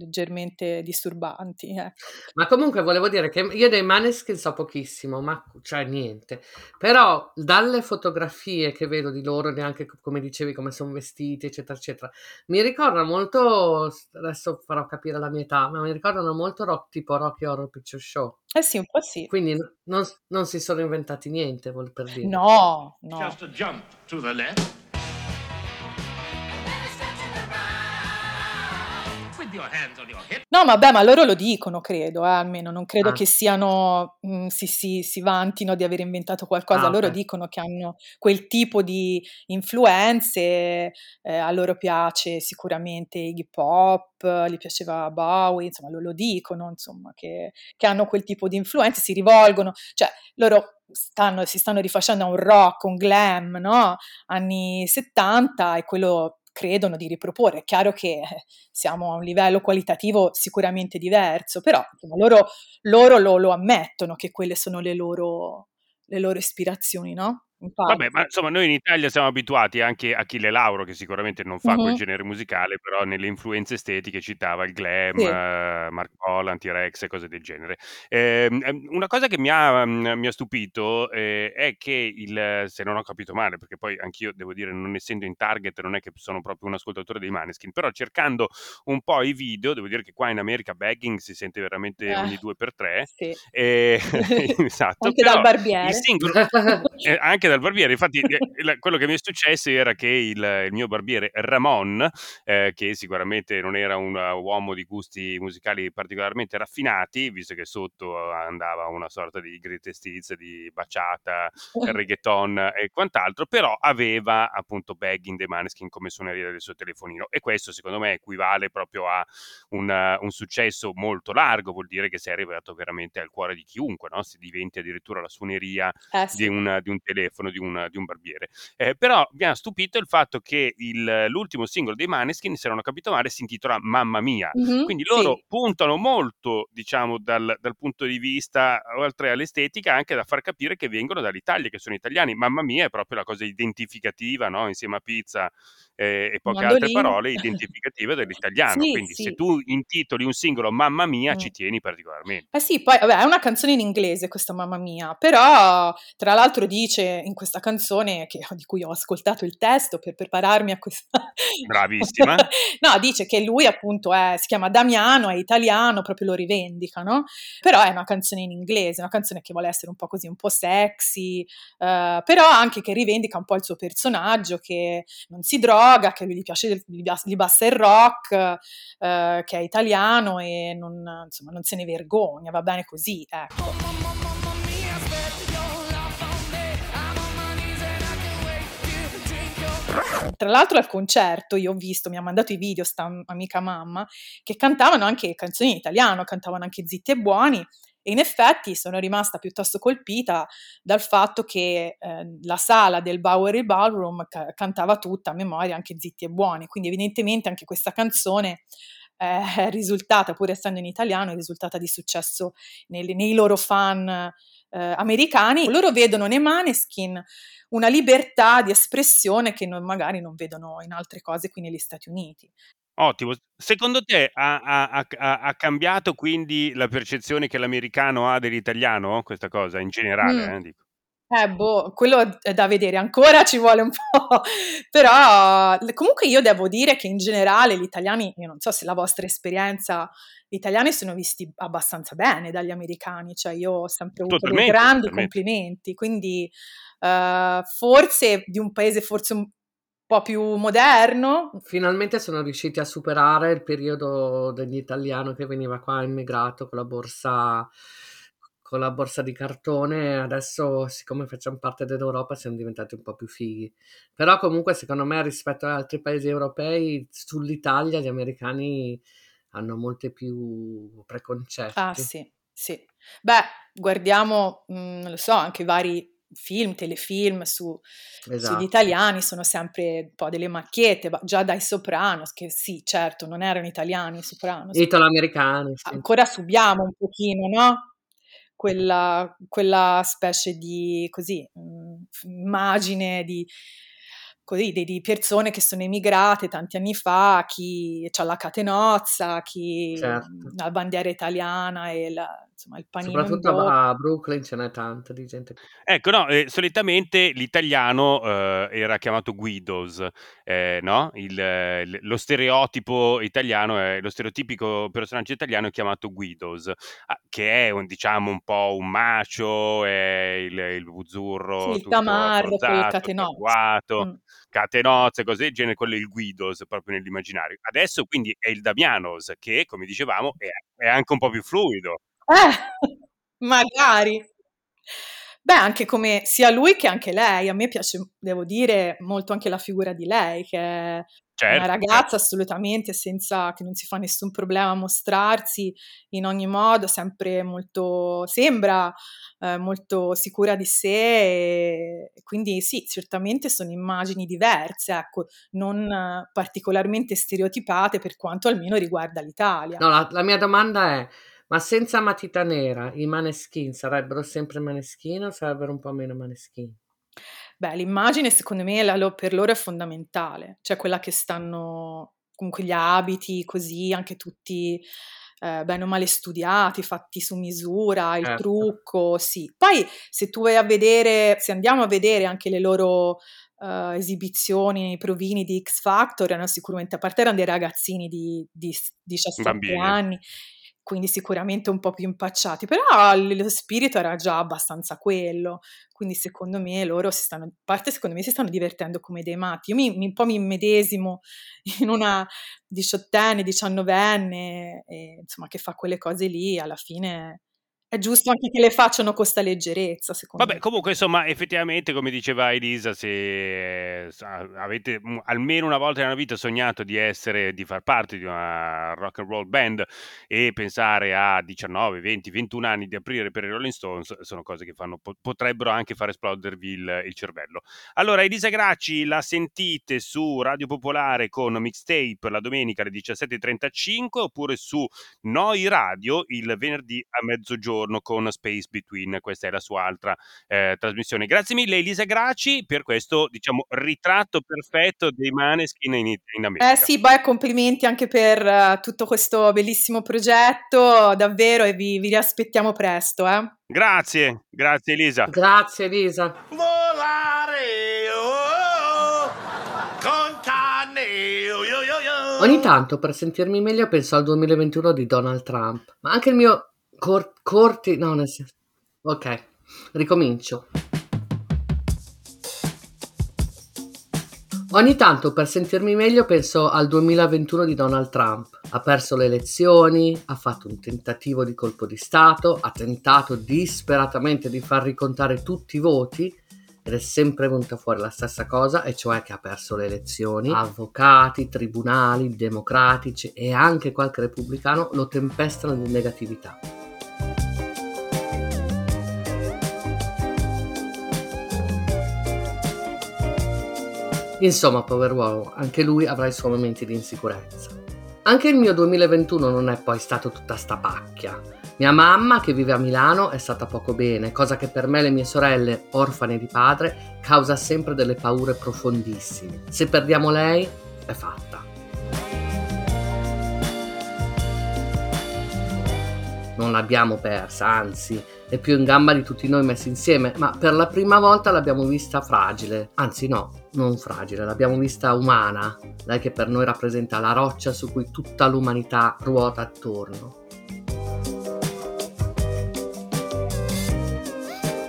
leggermente disturbanti. ecco. Ma comunque volevo dire che io dei Maneskin so pochissimo, ma cioè niente. Però dalle fotografie che vedo di loro, neanche co- come dicevi, come sono vestiti, eccetera, eccetera, mi ricordano molto, adesso farò capire la mia età, ma mi ricordano molto rock, tipo Rocky Horror Picture Show. Eh sì, un po' sì. Quindi non, non si sono inventati niente, vuol per dire. No, no. Just a jump to the left. No, vabbè, ma loro lo dicono, credo, eh, almeno non credo Ah. che siano, mm, si, si, si vantino di aver inventato qualcosa, Ah, loro ok. dicono che hanno quel tipo di influenze, eh, a loro piace sicuramente Iggy Pop, gli piaceva Bowie, insomma, lo, lo dicono, insomma, che, che hanno quel tipo di influenze, si rivolgono, cioè loro stanno, si stanno rifacendo a un rock, un glam, no? Anni 70 e quello credono di riproporre. È chiaro che eh, siamo a un livello qualitativo sicuramente diverso, però loro, loro lo, lo ammettono che quelle sono le loro, le loro ispirazioni, no? Infatti. Vabbè, ma insomma noi in Italia siamo abituati anche a Achille Lauro, che sicuramente non fa quel Mhm. genere musicale, però nelle influenze estetiche citava il glam, Sì. eh, Mark Bolan, T-Rex e cose del genere. Ehm, ehm, una cosa che mi ha, mm, mi ha stupito eh, è che, il, se non ho capito male, perché poi anch'io devo dire, non essendo in target, non è che sono proprio un ascoltatore dei Maneskin, però cercando un po' i video, devo dire che qua in America begging si sente veramente Eh, ogni due per tre. sì. E, esatto, Anche dal però barbiere. il singolo, eh, anche dal barbiere. Infatti, eh, quello che mi è successo era che il, il mio barbiere Ramon, eh, che sicuramente non era un uomo di gusti musicali particolarmente raffinati, visto che sotto andava una sorta di greatest hits, di baciata, reggaeton e quant'altro, però aveva appunto Bagging the Maneskin come suoneria del suo telefonino. E questo, secondo me, equivale proprio a un, un successo molto largo, vuol dire che sei arrivato veramente al cuore di chiunque, no? Se diventi addirittura la suoneria Eh di sì. un, di un telefono, di un, di un barbiere. Eh, però mi ha stupito il fatto che il- l'ultimo singolo dei Maneskin, se non ho capito male, si intitola Mamma Mia. Mhm, Quindi loro sì. puntano molto, diciamo, dal, dal punto di vista, oltre all'estetica, anche da far capire che vengono dall'Italia, che sono italiani. Mamma Mia è proprio la cosa identificativa, no? Insieme a pizza eh, e poche altre Mandolino. parole identificative dell'italiano. Sì, Quindi se sì. tu intitoli un singolo Mamma Mia, Mm. ci tieni particolarmente. Eh sì, poi vabbè, è una canzone in inglese questa mamma mia, però tra l'altro dice in questa canzone, che, di cui ho ascoltato il testo per prepararmi a questa... Bravissima. no, dice che lui appunto è, si chiama Damiano, è italiano, proprio lo rivendica, no? Però è una canzone in inglese, una canzone che vuole essere un po' così, un po' sexy, uh, però anche che rivendica un po' il suo personaggio, che non si droga, che lui gli piace, gli, basta il rock, uh, che è italiano e non, insomma, non se ne vergogna, va bene così, ecco. Tra l'altro al concerto io ho visto, mi ha mandato i video sta amica mamma, che cantavano anche canzoni in italiano, cantavano anche Zitti e Buoni e in effetti sono rimasta piuttosto colpita dal fatto che eh, la sala del Bowery Ballroom ca- cantava tutta a memoria anche Zitti e Buoni, quindi evidentemente anche questa canzone è risultata, pur essendo in italiano, è risultata di successo nei, nei loro fan eh, americani. Loro vedono nei Maneskin una libertà di espressione che non, magari non vedono in altre cose qui negli Stati Uniti. Ottimo. Secondo te ha, ha, ha, ha, cambiato quindi la percezione che l'americano ha dell'italiano, questa cosa, in generale? Mm. Eh, dico. Eh, boh, quello è da vedere, ancora ci vuole un po', però comunque io devo dire che in generale gli italiani, io non so se la vostra esperienza, gli italiani sono visti abbastanza bene dagli americani, cioè io ho sempre avuto dei grandi totalmente. complimenti, quindi eh, forse di un paese forse un po' più moderno, Finalmente sono riusciti a superare il periodo dell'italiano che veniva qua immigrato con la borsa, con la borsa di cartone. Adesso, siccome facciamo parte dell'Europa, siamo diventati un po' più fighi. Però comunque, secondo me, rispetto ad altri paesi europei, sull'Italia gli americani hanno molte più preconcetti. Ah sì, sì. Beh, guardiamo, mm, non lo so, anche vari film, telefilm su, Esatto. sugli italiani sono sempre un po' delle macchiette, già dai Sopranos, che sì, certo, non erano italiani i Sopranos, Italo-americani, sì. ancora subiamo un pochino, no? Quella, quella specie di, così, mm, immagine di, così, di, di persone che sono emigrate tanti anni fa, chi ha la catenozza, chi Certo. la bandiera italiana e la- insomma, il panino in Soprattutto a Brooklyn ce n'è tanta di gente. Ecco, no, eh, solitamente l'italiano eh, era chiamato Guidos, eh, no? Il, eh, lo stereotipo italiano, è, lo stereotipico personaggio italiano è chiamato Guidos, ah, che è un, diciamo un po' un macio, è il, il buzzurro Sì, il tutto tamarro, il tatuato, Mm. catenozze, cose del genere, quello è il Guidos proprio nell'immaginario. Adesso quindi è il Damianos, che come dicevamo è, è anche un po' più fluido. Eh, magari. Beh, anche come sia lui che anche lei. A me piace, devo dire, molto anche la figura di lei, che è una Certo, ragazza certo. assolutamente senza che non si fa nessun problema a mostrarsi in ogni modo, sempre molto, sembra eh, molto sicura di sé. E, quindi sì, certamente sono immagini diverse, ecco, non particolarmente stereotipate per quanto almeno riguarda l'Italia. No, la, la mia domanda è, ma senza matita nera i maneskin sarebbero sempre maneskin o sarebbero un po' meno maneskin? Beh, l'immagine secondo me la- per loro è fondamentale, cioè quella che stanno, comunque gli abiti così, anche tutti eh, bene o male studiati, fatti su misura, il Certo. trucco, sì. Poi se tu vai a vedere, se andiamo a vedere anche le loro eh, esibizioni nei provini di X Factor, erano sicuramente, a parte erano dei ragazzini di, di s- 17 Bambini. anni, quindi sicuramente un po' più impacciati, però lo spirito era già abbastanza quello. Quindi secondo me loro si stanno, a parte secondo me si stanno divertendo come dei matti. Io mi, mi- un po' mi immedesimo in una diciottenne, diciannovenne, e, insomma, che fa quelle cose lì, alla fine è giusto anche che le facciano con sta leggerezza, secondo Vabbè, me. comunque, insomma, effettivamente, come diceva Elisa, se avete almeno una volta nella vita sognato di essere, di far parte di una rock and roll band e pensare a 19, 20, 21 anni di aprire per i Rolling Stones, sono cose che fanno, po- potrebbero anche far esplodervi il, il cervello. Allora, Elisa Gracci la sentite su Radio Popolare con Mixtape la domenica alle 17.35 oppure su Noi Radio il venerdì a mezzogiorno ritorno con Space Between, questa è la sua altra eh, trasmissione. Grazie mille Elisa Graci per questo diciamo, ritratto perfetto dei Maneskin in, in eh America. Eh sì, beh, complimenti anche per uh, tutto questo bellissimo progetto, davvero, e vi, vi riaspettiamo presto. Eh. Grazie, grazie Elisa. Grazie Elisa. Volare, oh, oh, Ogni tanto per sentirmi meglio penso al 2021 di Donald Trump, ma anche il mio cor- corti... No, nel senso... Ok, ricomincio. Ogni tanto per sentirmi meglio penso al 2021 di Donald Trump. Ha perso le elezioni, ha fatto un tentativo di colpo di Stato, ha tentato disperatamente di far ricontare tutti i voti ed è sempre venuta fuori la stessa cosa, e cioè che ha perso le elezioni. Avvocati, tribunali, democratici e anche qualche repubblicano lo tempestano di negatività. Insomma, pover'uomo, anche lui avrà i suoi momenti di insicurezza. Anche il mio 2021 non è poi stato tutta sta pacchia. Mia mamma, che vive a Milano, è stata poco bene, cosa che per me e le mie sorelle, orfane di padre, causa sempre delle paure profondissime. Se perdiamo lei, è fatta. Non l'abbiamo persa, anzi, è più in gamba di tutti noi messi insieme, ma per la prima volta l'abbiamo vista fragile. Anzi no, non fragile, l'abbiamo vista umana, lei che per noi rappresenta la roccia su cui tutta l'umanità ruota attorno.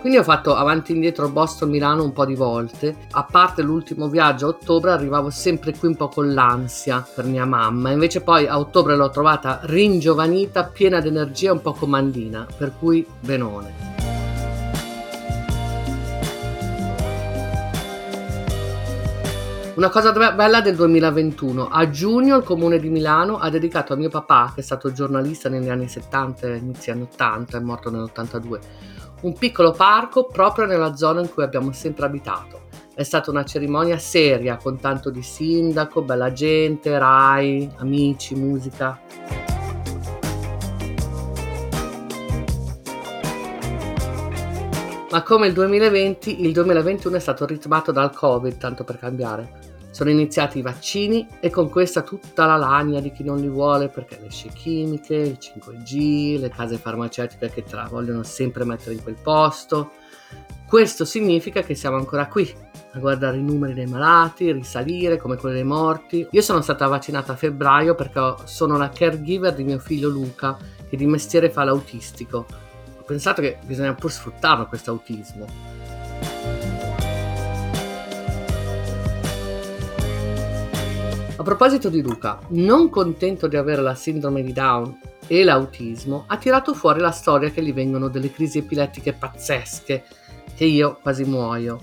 Quindi ho fatto avanti e indietro Boston-Milano un po' di volte. A parte l'ultimo viaggio a ottobre arrivavo sempre qui un po' con l'ansia per mia mamma. Invece poi a ottobre l'ho trovata ringiovanita, piena di energia, un po' comandina. Per cui benone. Una cosa bella del 2021. A giugno il comune di Milano ha dedicato a mio papà, che è stato giornalista negli anni 70 e inizi anni 80, è morto nell'82, un piccolo parco proprio nella zona in cui abbiamo sempre abitato. È stata una cerimonia seria, con tanto di sindaco, bella gente, rai, amici, musica. Ma come il 2020, il 2021 è stato ritmato dal Covid, tanto per cambiare. Sono iniziati i vaccini e con questa tutta la lagna di chi non li vuole perché le scie chimiche, il 5G, le case farmaceutiche che te la vogliono sempre mettere in quel posto. Questo significa che siamo ancora qui a guardare i numeri dei malati, risalire come quelli dei morti. Io sono stata vaccinata a febbraio perché sono la caregiver di mio figlio Luca che di mestiere fa l'autistico. Ho pensato che bisogna pur sfruttarlo questo autismo. A proposito di Luca, non contento di avere la sindrome di Down e l'autismo, ha tirato fuori la storia che gli vengono delle crisi epilettiche pazzesche, che io quasi muoio.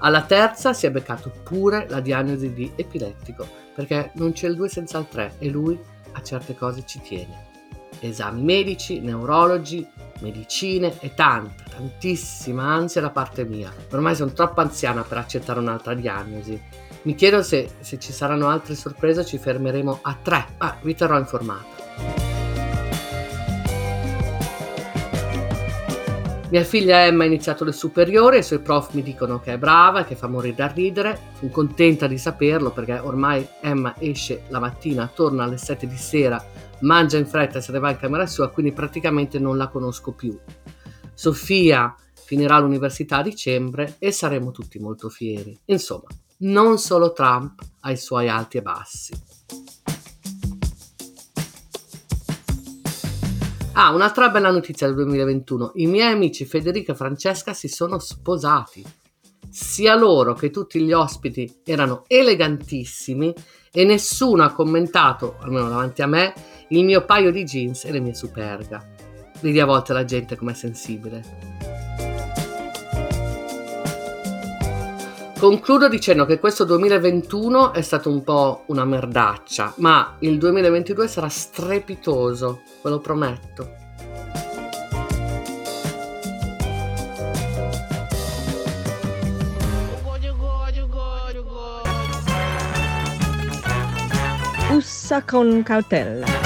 Alla terza si è beccato pure la diagnosi di epilettico, perché non c'è il 2 senza il 3 e lui a certe cose ci tiene. Esami medici, neurologi, medicine e tanta, tantissima ansia da parte mia. Ormai sono troppo anziana per accettare un'altra diagnosi mi chiedo se, se ci saranno altre sorprese, ci fermeremo a tre, ma ah, vi terrò informato. Mia figlia Emma ha iniziato le superiori i suoi prof mi dicono che è brava che fa morire da ridere. Sono contenta di saperlo perché ormai Emma esce la mattina, torna alle 7 di sera, mangia in fretta e se ne va in camera sua, quindi praticamente non la conosco più. Sofia finirà l'università a dicembre e saremo tutti molto fieri. Insomma, non solo Trump ha i suoi alti e bassi. Ah, un'altra bella notizia del 2021. I miei amici Federica e Francesca si sono sposati. Sia loro che tutti gli ospiti erano elegantissimi e nessuno ha commentato, almeno davanti a me, il mio paio di jeans e le mie superga. Vedi a volte la gente com'è sensibile. Concludo dicendo che questo 2021 è stato un po' una merdaccia, ma il 2022 sarà strepitoso, ve lo prometto. Ussa con cautela.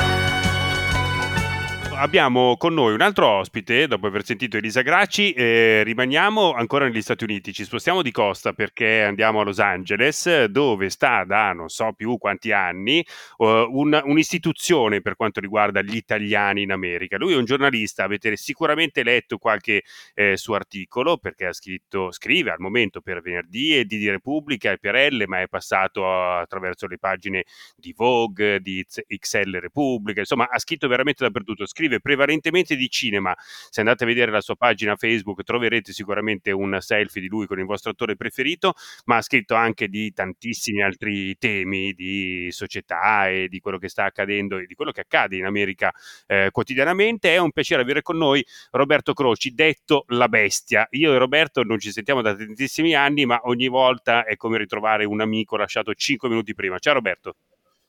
Abbiamo con noi un altro ospite, dopo aver sentito Elisa Gracci, eh, rimaniamo ancora negli Stati Uniti, ci spostiamo di costa perché andiamo a Los Angeles, dove sta da non so più quanti anni uh, un, un'istituzione per quanto riguarda gli italiani in America. Lui è un giornalista, avete sicuramente letto qualche eh, suo articolo perché ha scritto, scrive al momento per Venerdì e di Repubblica e per Elle, ma è passato attraverso le pagine di Vogue, di XL Repubblica, insomma ha scritto veramente dappertutto, scrive prevalentemente di cinema. Se andate a vedere la sua pagina Facebook troverete sicuramente un selfie di lui con il vostro attore preferito, ma ha scritto anche di tantissimi altri temi di società e di quello che sta accadendo e di quello che accade in America eh, quotidianamente. È un piacere avere con noi Roberto Croci, detto La Bestia. Io e Roberto non ci sentiamo da tantissimi anni, ma ogni volta è come ritrovare un amico lasciato cinque minuti prima. Ciao Roberto.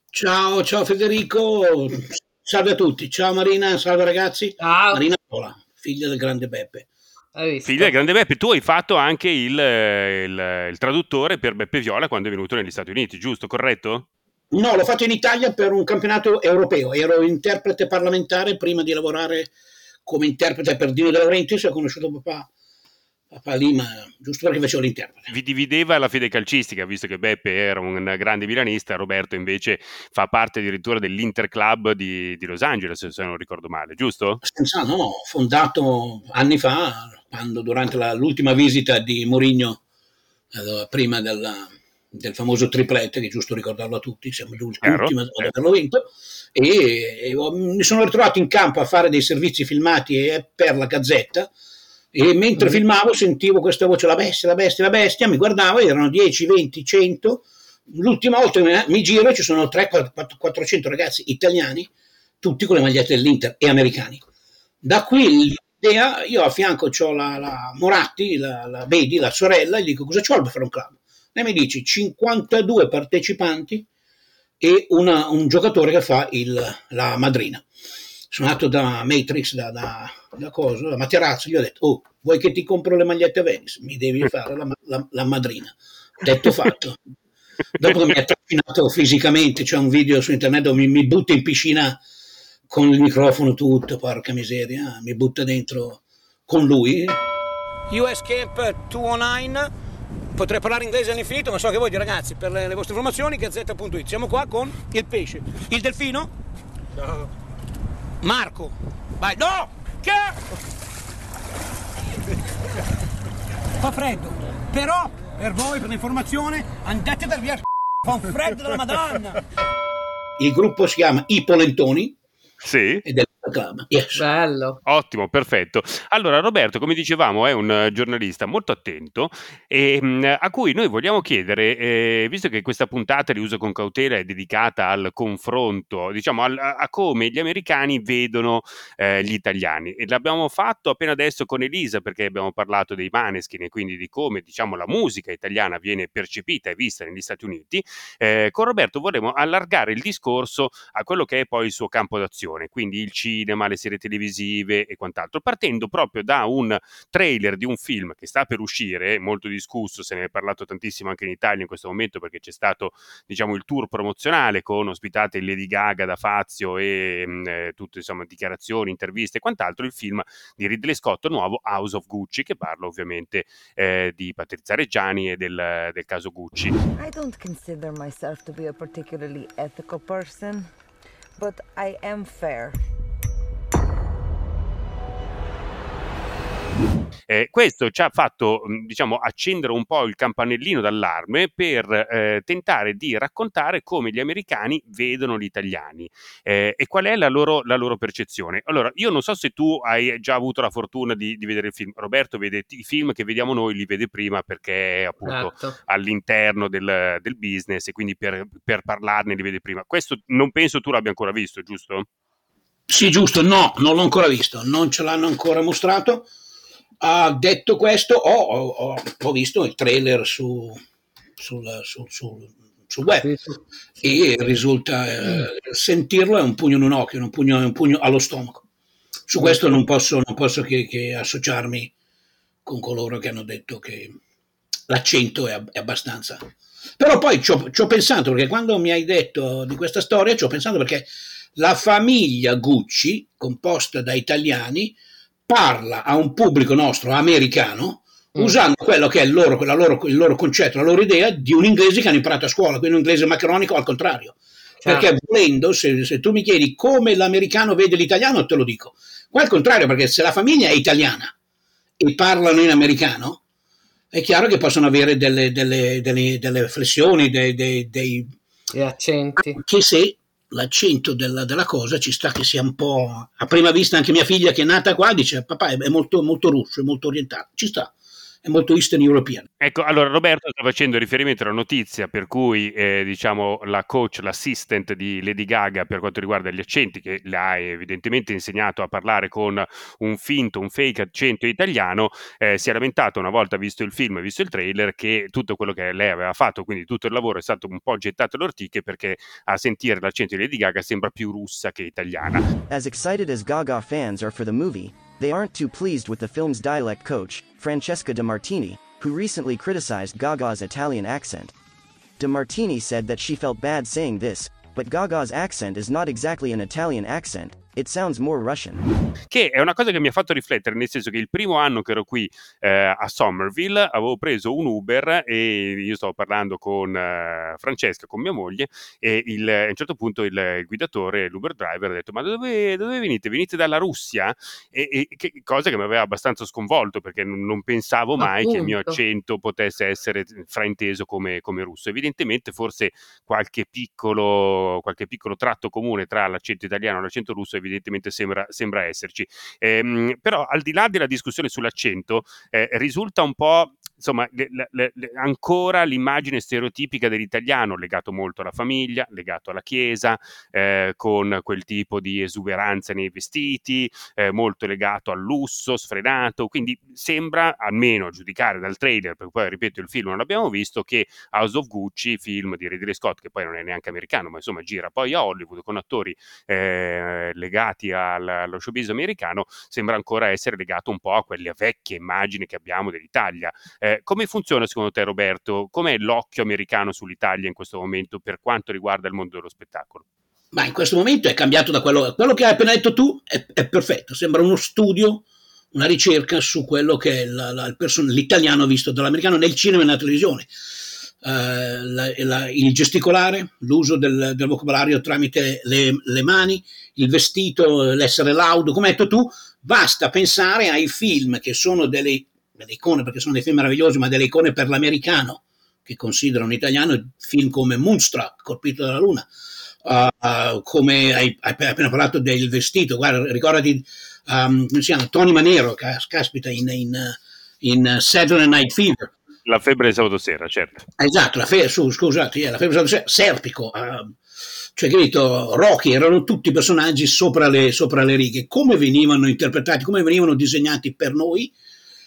Ciao, ciao Federico, salve a tutti, ciao Marina, salve ragazzi. Ciao. Marina Pola, figlia del grande Beppe. Figlia del grande Beppe, tu hai fatto anche il, il, il traduttore per Beppe Viola quando è venuto negli Stati Uniti, giusto? Corretto? No, l'ho fatto in Italia per un campionato europeo, ero interprete parlamentare prima di lavorare come interprete per Dino De Laurentiis, ho conosciuto papà papà lì, ma giusto perché facevo l'interprete. Vi divideva la fede calcistica, visto che Beppe era un grande milanista, Roberto invece fa parte addirittura dell'Interclub di, di Los Angeles, se non ricordo male, giusto? Senza, no, fondato anni fa, quando durante la, l'ultima visita di Mourinho, eh, prima della, del famoso triplete, che è giusto ricordarlo a tutti, siamo gli ultimi ad averlo vinto, e, e, mi sono ritrovato in campo a fare dei servizi filmati per la Gazzetta, e mentre mm. filmavo sentivo questa voce, la bestia, la bestia, la bestia, mi guardavo, erano 10, 20, 100, l'ultima volta mi giro e ci sono 300, 400 ragazzi italiani, tutti con le magliette dell'Inter e americani. Da qui l'idea, io a fianco ho la, la Moratti, la, la Bedi, la sorella, e gli dico cosa c'ho per fare un club? Lei mi dice 52 partecipanti e una, un giocatore che fa il, la madrina sono andato da Matrix, da, da, da, cosa, da Materazzo, gli ho detto, oh, vuoi che ti compro le magliette a Venice? Mi devi fare la, la, la madrina. Detto fatto. Dopo che mi ha trascinato fisicamente, c'è un video su internet dove mi, mi butta in piscina con il microfono tutto, porca miseria, mi butta dentro con lui. US Camp 209, potrei parlare inglese all'infinito, ma so che voi ragazzi, per le, le vostre informazioni, gazzetta.it. Siamo qua con il pesce. Il delfino? No. Marco, vai, no! Che? Fa freddo, però per voi, per l'informazione, andate per via fa un freddo della madonna! Il gruppo si chiama I Polentoni. Sì. Ed è Club. Yes. Bello. Ottimo, perfetto. Allora, Roberto, come dicevamo, è un giornalista molto attento e mh, a cui noi vogliamo chiedere, eh, visto che questa puntata di uso con cautela è dedicata al confronto, diciamo, al, a come gli americani vedono eh, gli italiani. E l'abbiamo fatto appena adesso con Elisa, perché abbiamo parlato dei Maneskin e quindi di come, diciamo, la musica italiana viene percepita e vista negli Stati Uniti. Eh, con Roberto vorremmo allargare il discorso a quello che è poi il suo campo d'azione, quindi il cinema cinema, le serie televisive e quant'altro, partendo proprio da un trailer di un film che sta per uscire, molto discusso, se ne è parlato tantissimo anche in Italia in questo momento perché c'è stato diciamo il tour promozionale con ospitate Lady Gaga da Fazio e mm, eh, tutte insomma dichiarazioni, interviste e quant'altro, il film di Ridley Scott nuovo House of Gucci che parla ovviamente eh, di Patrizia Reggiani e del, del caso Gucci. I don't consider myself to be a particularly ethical person, but I am fair. Eh, questo ci ha fatto, diciamo, accendere un po' il campanellino d'allarme per eh, tentare di raccontare come gli americani vedono gli italiani eh, e qual è la loro, la loro, percezione. Allora, io non so se tu hai già avuto la fortuna di, di vedere il film. Roberto vede i film che vediamo noi, li vede prima perché è appunto certo. all'interno del, del, business e quindi per, per parlarne li vede prima. Questo non penso tu l'abbia ancora visto, giusto? Sì, giusto, no, non l'ho ancora visto, non ce l'hanno ancora mostrato. Uh, detto questo, ho, ho, ho, visto il trailer su, sul, sul, sul, sul web e risulta eh, sentirlo è un pugno in un occhio, un pugno, un pugno allo stomaco. Su questo non posso, non posso che, che, associarmi con coloro che hanno detto che l'accento è, è abbastanza. Però poi ci ho, pensato perché quando mi hai detto di questa storia ci ho pensato perché la famiglia Gucci, composta da italiani, parla a un pubblico nostro americano mm. usando quello che è il loro, loro, il loro, concetto, la loro idea di un inglese che hanno imparato a scuola, quindi un inglese macronico al contrario. Certo. Perché volendo, se, se, tu mi chiedi come l'americano vede l'italiano, te lo dico. Qua è il contrario, perché se la famiglia è italiana e parlano in americano, è chiaro che possono avere delle, delle, delle, delle flessioni, dei, dei, dei accenti. Che se l'accento della, della, cosa ci sta che sia un po'... A prima vista anche mia figlia che è nata qua dice papà è molto, molto russo, è molto orientale, ci sta è molto Eastern European. Ecco, allora Roberto sta facendo riferimento alla notizia per cui eh, diciamo la coach, l'assistant di Lady Gaga per quanto riguarda gli accenti, che le ha evidentemente insegnato a parlare con un finto, un fake accento italiano, eh, si è lamentato una volta visto il film e visto il trailer che tutto quello che lei aveva fatto, quindi tutto il lavoro è stato un po' gettato alle ortiche perché a sentire l'accento di Lady Gaga sembra più russa che italiana. As excited as Gaga fans are for the movie, They aren't too pleased with the film's dialect coach, Francesca De Martini, who recently criticized Gaga's Italian accent. De Martini said that she felt bad saying this, but Gaga's accent is not exactly an Italian accent, It sounds more Russian. Che è una cosa che mi ha fatto riflettere, nel senso che il primo anno che ero qui eh, a Somerville avevo preso un Uber e io stavo parlando con eh, Francesca, con mia moglie, e il, a un certo punto il, il guidatore, l'Uber driver, ha detto: Ma dove, dove venite? Venite dalla Russia? E, e che, cosa che mi aveva abbastanza sconvolto perché non, non pensavo mai Appunto. che il mio accento potesse essere frainteso come, come russo. Evidentemente, forse qualche piccolo, qualche piccolo tratto comune tra l'accento italiano e l'accento russo evidentemente sembra, sembra esserci. Ehm, però al di là della discussione sull'accento, eh, risulta un po' insomma, le, le, le, ancora l'immagine stereotipica dell'italiano legato molto alla famiglia, legato alla chiesa, eh, con quel tipo di esuberanza nei vestiti, eh, molto legato al lusso, sfrenato. Quindi sembra, almeno a giudicare dal trailer, perché poi ripeto il film non l'abbiamo visto, che House of Gucci, film di Ridley Scott, che poi non è neanche americano, ma insomma gira poi a Hollywood con attori eh, legati al, allo showbiz americano, sembra ancora essere legato un po' a quelle vecchie immagini che abbiamo dell'Italia. Eh, come funziona secondo te Roberto? Com'è l'occhio americano sull'Italia in questo momento per quanto riguarda il mondo dello spettacolo? Ma in questo momento è cambiato da quello, quello che hai appena detto tu, è, è perfetto, sembra uno studio una ricerca su quello che è la, la, person- l'italiano visto dall'americano nel cinema e nella televisione. Uh, la, il gesticolare, l'uso del, del vocabolario tramite le, le, mani, il vestito, l'essere laudo, come hai detto tu, basta pensare ai film che sono delle, delle icone, perché sono dei film meravigliosi, ma delle icone per l'americano, che considera un italiano, film come Moonstruck, Colpito dalla Luna, uh, uh, come hai, hai, appena parlato del vestito, guarda, ricordati, um, come si chiama, Tony Manero, caspita, in, in, in Saturday Night Fever, la febbre di sabato sera, certo. Esatto, la febbre, su, scusate, la febbre di sabato sera, Serpico, uh, cioè capito, Rocky, erano tutti personaggi sopra le, sopra le, righe. Come venivano interpretati, come venivano disegnati per noi,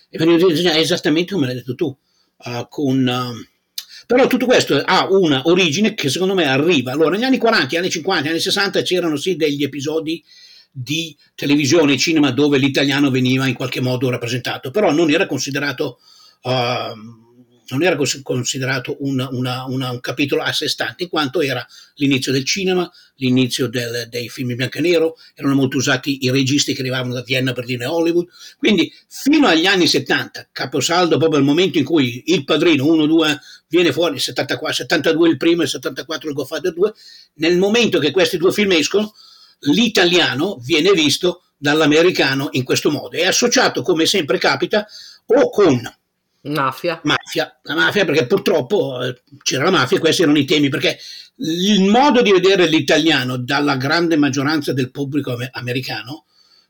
e venivano disegnati esattamente come l'hai detto tu. Uh, con, uh, però tutto questo ha una origine che secondo me arriva. Allora, negli anni 40, anni 50, anni 60 c'erano sì degli episodi di televisione e cinema dove l'italiano veniva in qualche modo rappresentato, però non era considerato... Uh, non era considerato una, una, una, un capitolo a sé stante, in quanto era l'inizio del cinema, l'inizio del, dei film in bianco e nero, erano molto usati i registi che arrivavano da Vienna, Berlino e Hollywood. Quindi fino agli anni 70, caposaldo proprio il momento in cui il padrino 1-2 viene fuori, 74, 72 il primo e 74 il Godfather 2, nel momento che questi due film escono, l'italiano viene visto dall'americano in questo modo. È associato, come sempre capita, o con Mafia. Mafia, la mafia perché purtroppo eh, c'era la mafia e questi erano i temi, perché il modo di vedere l'italiano dalla grande maggioranza del pubblico americano,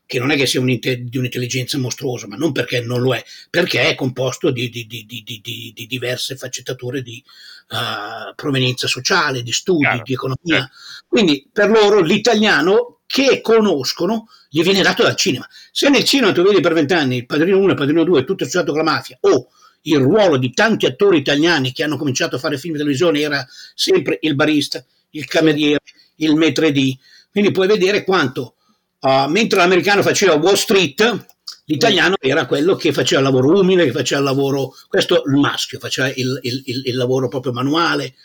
che non è che sia un di un'intelligenza mostruosa, ma non perché non lo è, perché è composto di, di, di, di diverse faccettature di uh, provenienza sociale, di studi, Chiaro. di economia. Eh. Quindi per loro l'italiano che conoscono gli viene dato dal cinema. Se nel cinema tu vedi per vent'anni il Padrino 1 e il Padrino 2 tutto associato con la mafia o il ruolo di tanti attori italiani che hanno cominciato a fare film di televisione era sempre il barista, il cameriere, il maître d'. Quindi puoi vedere quanto, uh, mentre l'americano faceva Wall Street, l'italiano era quello che faceva il lavoro umile, che faceva il lavoro, questo il maschio, faceva il, il, il, il lavoro proprio manuale.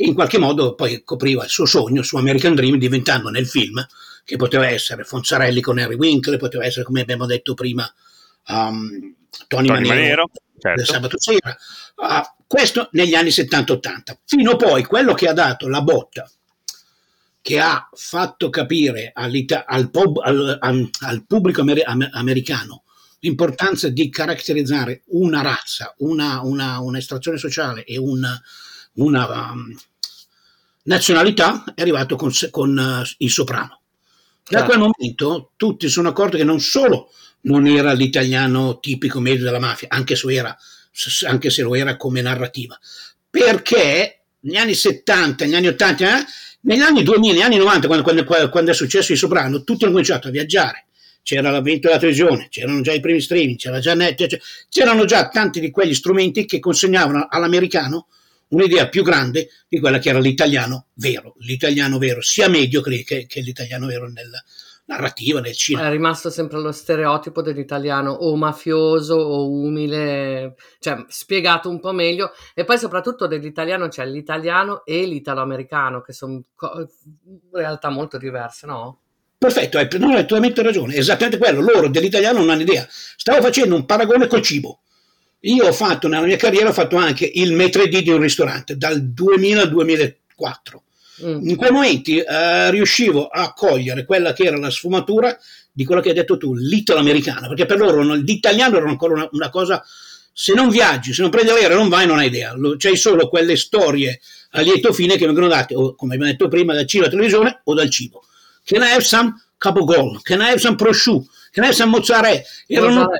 e in qualche modo poi copriva il suo sogno, il suo American Dream, diventando nel film, che poteva essere Fonzarelli con Harry Winkler, poteva essere, come abbiamo detto prima, um, Tony, Tony Manero, Manero, certo. sabato sera. Ah, questo negli anni 70-80. Fino poi quello che ha dato la botta, che ha fatto capire al, pub- al- al- al pubblico amer- am- americano l'importanza di caratterizzare una razza, una, una- un'estrazione sociale e una, una, um, nazionalità, è arrivato con, con eh, il soprano. Da Certo. quel momento tutti sono accorti che non solo non era l'italiano tipico medio della mafia, anche se, era, anche se lo era come narrativa, perché negli anni 70, negli anni 80, eh, negli anni 2000, negli anni 90, quando, quando- quando è successo il soprano, tutti hanno cominciato a viaggiare. C'era l'avvento della televisione, c'erano già i primi streaming, c'era già net, c'era- c'erano già tanti di quegli strumenti che consegnavano all'americano un'idea più grande di quella che era l'italiano vero, l'italiano vero, sia mediocre che, che l'italiano vero nella narrativa, nel cinema. È rimasto sempre lo stereotipo dell'italiano o mafioso o umile, cioè spiegato un po' meglio. E poi soprattutto dell'italiano c'è l'italiano e l'italo-americano, che sono realtà molto diverse, no? Perfetto, hai, no, hai totalmente ragione, è esattamente quello. Loro dell'italiano non hanno idea. Stavo facendo un paragone col cibo. Io ho fatto nella mia carriera, ho fatto anche il maître di un ristorante dal 2000 al 2004. In quei momenti eh, riuscivo a cogliere quella che era la sfumatura di quello che hai detto tu, l'italo-americano, perché per loro l'italiano era ancora una, una cosa, se non viaggi, se non prendi l'aereo non vai, non hai idea, c'hai solo quelle storie a lieto fine che vengono date, o, come abbiamo detto prima, dal cinema, dalla televisione o dal cibo. Can I have some capogol? Can I have some prosciutto? Can I have some mozzarella? Erano,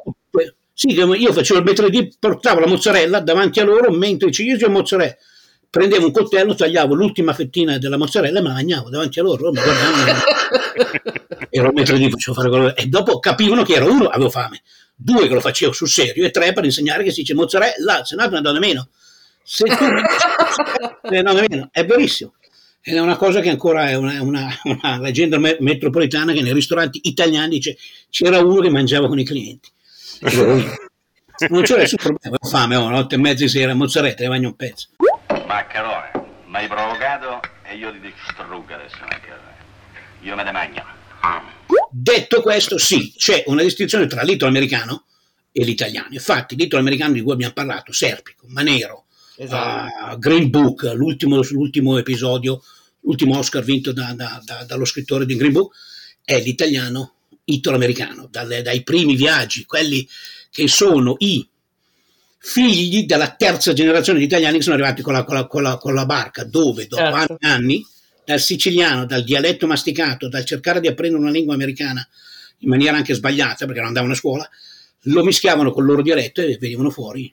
sì, io facevo il maître d', portavo la mozzarella davanti a loro mentre ci io e mozzarella. Prendevo un coltello, tagliavo l'ultima fettina della mozzarella e me la mangiavo davanti a loro. mi guardavano, ero maître d', facevo fare quello. E dopo capivano che ero uno, avevo fame, due che lo facevo sul serio e tre per insegnare che si dice mozzarella, se no ne do meno. Se tu ne do meno, è verissimo. Ed è una cosa che ancora è una, una- una leggenda me- metropolitana che nei ristoranti italiani dice c'era uno che mangiava con i clienti. Dico, "Ui, Non c'era nessun problema, ho fame, ho notte e mezza di sera, mozzarella, ne mangio un pezzo. Maccherone, mi hai provocato e io ti distruggo adesso, Maccherone. Io me ne mangio. Detto questo, sì, c'è una distinzione tra l'italo-americano e l'italiano. Infatti, l'italo-americano di cui abbiamo parlato, Serpico, Manero, Esatto. uh, Green Book, l'ultimo, l'ultimo episodio, l'ultimo Oscar vinto da- da- da- dallo scrittore di Green Book, è l'italiano italo-americano, dalle- dai primi viaggi, quelli che sono i figli della terza generazione di italiani che sono arrivati con la, con la- con la- con la barca, dove dopo Certo. anni dal siciliano, dal dialetto masticato, dal cercare di apprendere una lingua americana in maniera anche sbagliata, perché non andavano a scuola, lo mischiavano col loro dialetto e venivano fuori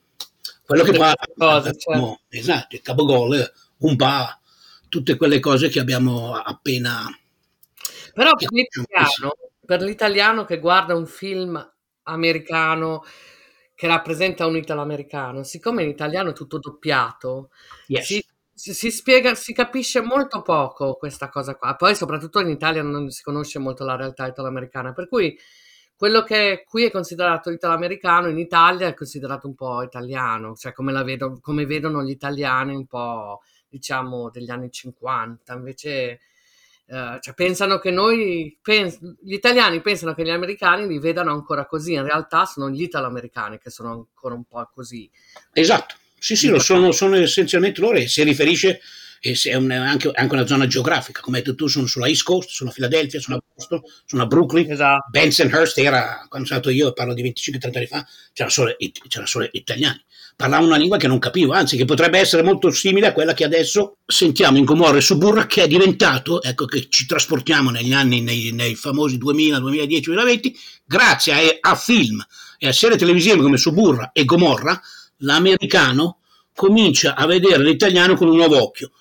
quello che queste cose, certo. esatto, il cabogol, un pa, tutte quelle cose che abbiamo appena Però per l'italiano, per l'italiano che guarda un film americano che rappresenta un italo-americano, siccome in italiano è tutto doppiato, Yes. si, si- spiega, si capisce molto poco questa cosa qua. Poi soprattutto in Italia non si conosce molto la realtà italo-americana, per cui quello che qui è considerato italo-americano in Italia è considerato un po' italiano, cioè come, la vedo- come vedono gli italiani un po' diciamo degli anni 50, invece eh, cioè pensano che noi, pens- gli italiani pensano che gli americani li vedano ancora così, in realtà sono gli italo-americani che sono ancora un po' così. Esatto, sì, sì, lo sono, sono essenzialmente loro e si riferisce, è un- anche, anche una zona geografica, come hai detto tu, sono sulla East Coast, sono a Philadelphia, sono a Boston, sono a Brooklyn, Esatto. Bensonhurst era, quando sono stato io, parlo di 25-30 anni fa, c'erano solo, c'erano solo italiani. Parlavano una lingua che non capivo, anzi che potrebbe essere molto simile a quella che adesso sentiamo in Gomorra e Suburra, che è diventato, ecco che ci trasportiamo negli anni, nei, nei famosi 2000, 2010, 2020, grazie a, a film e a serie televisive come Suburra e Gomorra, l'americano comincia a vedere l'italiano con un nuovo occhio.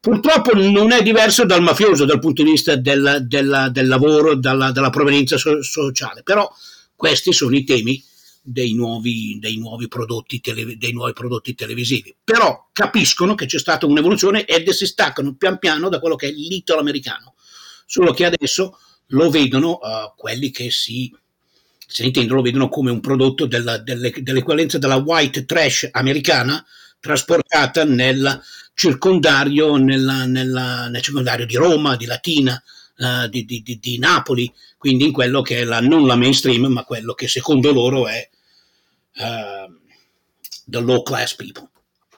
Purtroppo non è diverso dal mafioso dal punto di vista del, della- del lavoro, dalla, della provenienza so- sociale, però questi sono i temi dei nuovi, dei nuovi prodotti tele- dei nuovi prodotti televisivi. Però capiscono che c'è stata un'evoluzione ed si staccano pian piano da quello che è l'italo americano. Solo che adesso lo vedono eh, quelli che si, se ne intendono, lo vedono come un prodotto della- delle- dell'equivalenza della white trash americana trasportata nella circondario, nella, nella, nel circondario di Roma, di Latina, uh, di, di, di, di, Napoli, quindi in quello che è la, non la mainstream, ma quello che secondo loro è uh, the low class people.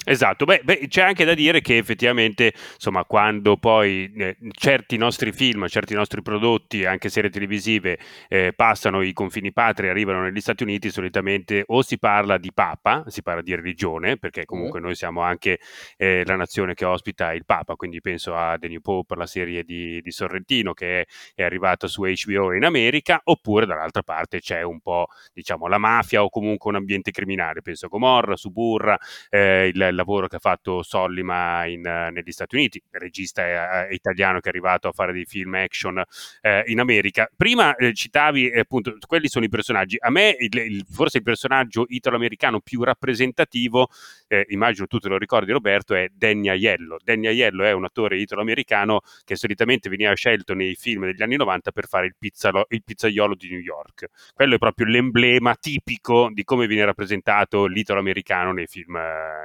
Esatto, beh, beh, c'è anche da dire che effettivamente, insomma, quando poi eh, certi nostri film, certi nostri prodotti, anche serie televisive, eh, passano i confini patri e arrivano negli Stati Uniti, solitamente o si parla di Papa, si parla di religione, perché comunque mm. noi siamo anche eh, la nazione che ospita il Papa, quindi penso a The New Pope, la serie di, di Sorrentino che è, è arrivata su HBO in America, oppure dall'altra parte c'è un po', diciamo, la mafia o comunque un ambiente criminale, penso a Gomorra, Suburra, eh, il il lavoro che ha fatto Sollima in, negli Stati Uniti, regista eh, italiano che è arrivato a fare dei film action eh, in America. Prima eh, citavi eh, appunto, quelli sono i personaggi. A me il, il, forse il personaggio italo-americano più rappresentativo, eh, immagino tu te lo ricordi Roberto, è Danny Aiello. Danny Aiello è un attore italo-americano che solitamente veniva scelto nei film degli anni 90 per fare il, pizzalo, il pizzaiolo di New York. Quello è proprio l'emblema tipico di come viene rappresentato l'italo-americano nei film,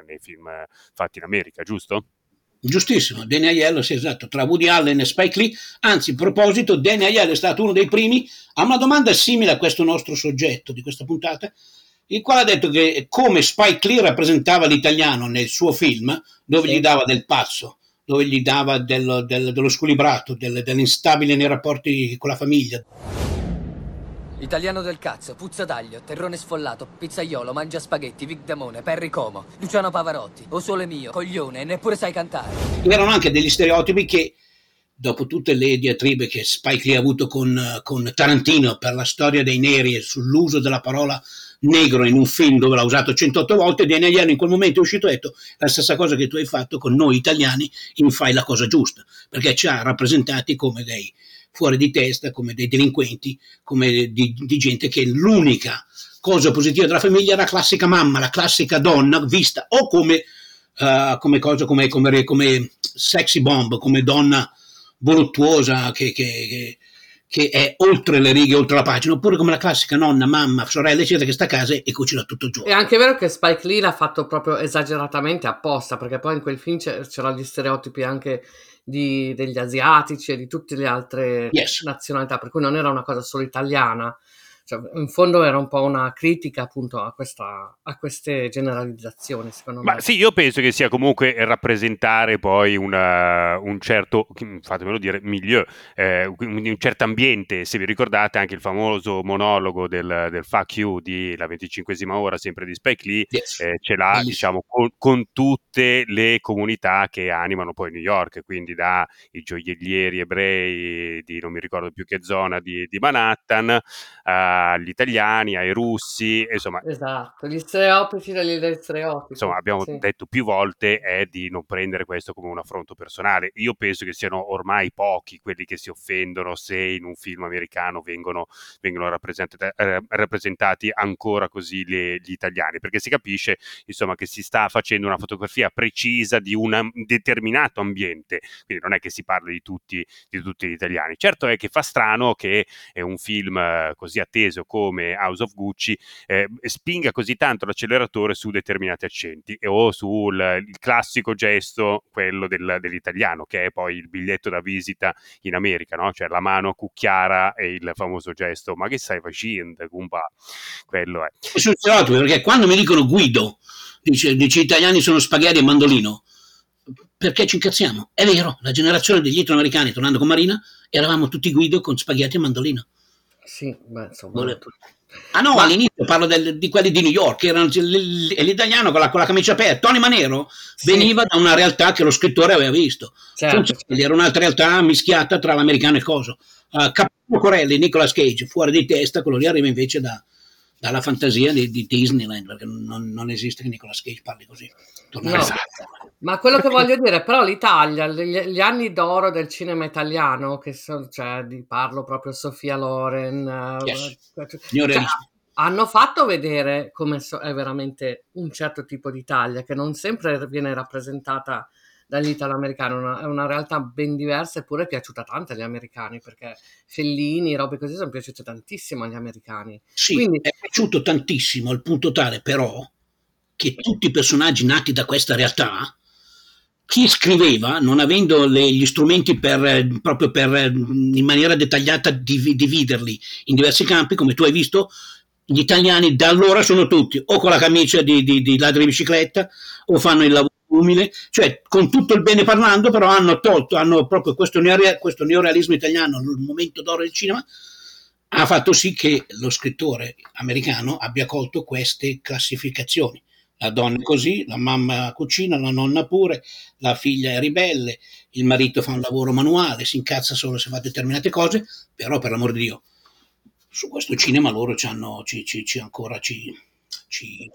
nei film film fatti in America, giusto? Giustissimo, Danny Aiello, sì, esatto, tra Woody Allen e Spike Lee. Anzi, in proposito, Danny Aiello è stato uno dei primi a una domanda simile a questo nostro soggetto di questa puntata, il quale ha detto che come Spike Lee rappresentava l'italiano nel suo film, dove sì. gli dava del pazzo, dove gli dava dello, del, dello squilibrato, del, dell'instabile nei rapporti con la famiglia. Italiano del cazzo, puzza d'aglio, terrone sfollato, pizzaiolo, mangia spaghetti, Vic Damone, Perry Como, Luciano Pavarotti, o sole mio, coglione, neppure sai cantare. Erano anche degli stereotipi che, dopo tutte le diatribe che Spike Lee ha avuto con, con Tarantino per la storia dei neri e sull'uso della parola negro in un film dove l'ha usato 108 volte, Danny Aiello in quel momento è uscito e ha detto la stessa cosa che tu hai fatto con noi italiani in Fai la cosa giusta, perché ci ha rappresentati come dei fuori di testa, come dei delinquenti, come di, di gente che l'unica cosa positiva della famiglia era la classica mamma, la classica donna vista o come, uh, come cosa, come, come, come, sexy bomb, come donna voluttuosa che, che, che, è oltre le righe, oltre la pagina, oppure come la classica nonna, mamma, sorella, eccetera, che sta a casa e cucina tutto il giorno. È anche vero che Spike Lee l'ha fatto proprio esageratamente apposta, perché poi in quel film c'erano gli stereotipi anche di, degli asiatici e di tutte le altre yes. nazionalità, per cui non era una cosa solo italiana. Cioè, in fondo era un po' una critica appunto a, questa, a queste generalizzazioni, secondo Ma me. sì, io penso che sia comunque rappresentare poi una, un certo, fatemelo dire, milieu, eh, un certo ambiente. Se vi ricordate anche il famoso monologo del, del fuck you di La 25esima ora, sempre di Spike Lee, yes. eh, ce l'ha yes. diciamo con, con, tutte le comunità che animano poi New York, quindi da i gioiellieri ebrei di non mi ricordo più che zona di, di Manhattan. Uh, agli italiani, ai russi, insomma. Esatto, gli stereotipi degli stereotipi. Insomma, abbiamo sì. detto più volte è di non prendere questo come un affronto personale. Io penso che siano ormai pochi quelli che si offendono se in un film americano vengono, vengono rappresentati, eh, rappresentati, ancora così le, gli italiani, perché si capisce, insomma, che si sta facendo una fotografia precisa di un determinato ambiente, quindi non è che si parla di tutti, di tutti gli italiani. Certo è che fa strano che è un film eh, così atteso atteso come House of Gucci eh, spinga così tanto l'acceleratore su determinati accenti o sul classico gesto, quello del, dell'italiano, che è poi il biglietto da visita in America, no? cioè la mano cucchiara e il famoso gesto, ma che stai facendo, Gumba? Quello è. Perché quando mi dicono Guido, dice, dice italiani sono spaghetti e mandolino, perché ci incazziamo? È vero, la generazione degli italo-americani, tornando con Marina, eravamo tutti Guido con spaghetti e mandolino. Sì, beh, insomma. Ah no, Ma... all'inizio parlo del, di quelli di New York, erano l'italiano con la, con la camicia aperta. Tony Manero sì. veniva da una realtà che lo scrittore aveva visto. Certo. Era un'altra realtà mischiata tra l'americano e il coso. Uh, Capo Corelli, Nicolas Cage, fuori di testa, quello lì arriva invece da, dalla fantasia di, di, Disneyland, perché non, non, esiste che Nicolas Cage parli così. No, ma quello che voglio dire, però l'Italia, gli, gli, anni d'oro del cinema italiano, che sono, cioè, parlo proprio Sofia Loren, eh, yes. cioè, hanno fatto vedere come so, è veramente un certo tipo d'Italia, che non sempre viene rappresentata dagli italo-americani, una, è una realtà ben diversa eppure è piaciuta tanto agli americani perché Fellini, robe così sono piaciute tantissimo agli americani. Sì, Quindi, è piaciuto tantissimo al punto tale però che tutti i personaggi nati da questa realtà chi scriveva, non avendo le, gli strumenti per, eh, proprio per eh, in maniera dettagliata div- dividerli in diversi campi, come tu hai visto, gli italiani da allora sono tutti o con la camicia di, di, di ladri di bicicletta o fanno il lavoro umile, cioè con tutto il bene parlando, però hanno tolto, hanno proprio questo, neorealismo, questo neorealismo italiano, il momento d'oro del cinema, ha fatto sì che lo scrittore americano abbia colto queste classificazioni la donna è così, la mamma cucina, la nonna pure, la figlia è ribelle, il marito fa un lavoro manuale, si incazza solo se fa determinate cose, però per l'amor di Dio, su questo cinema loro ci, hanno, ci, ci, ci ancora ci,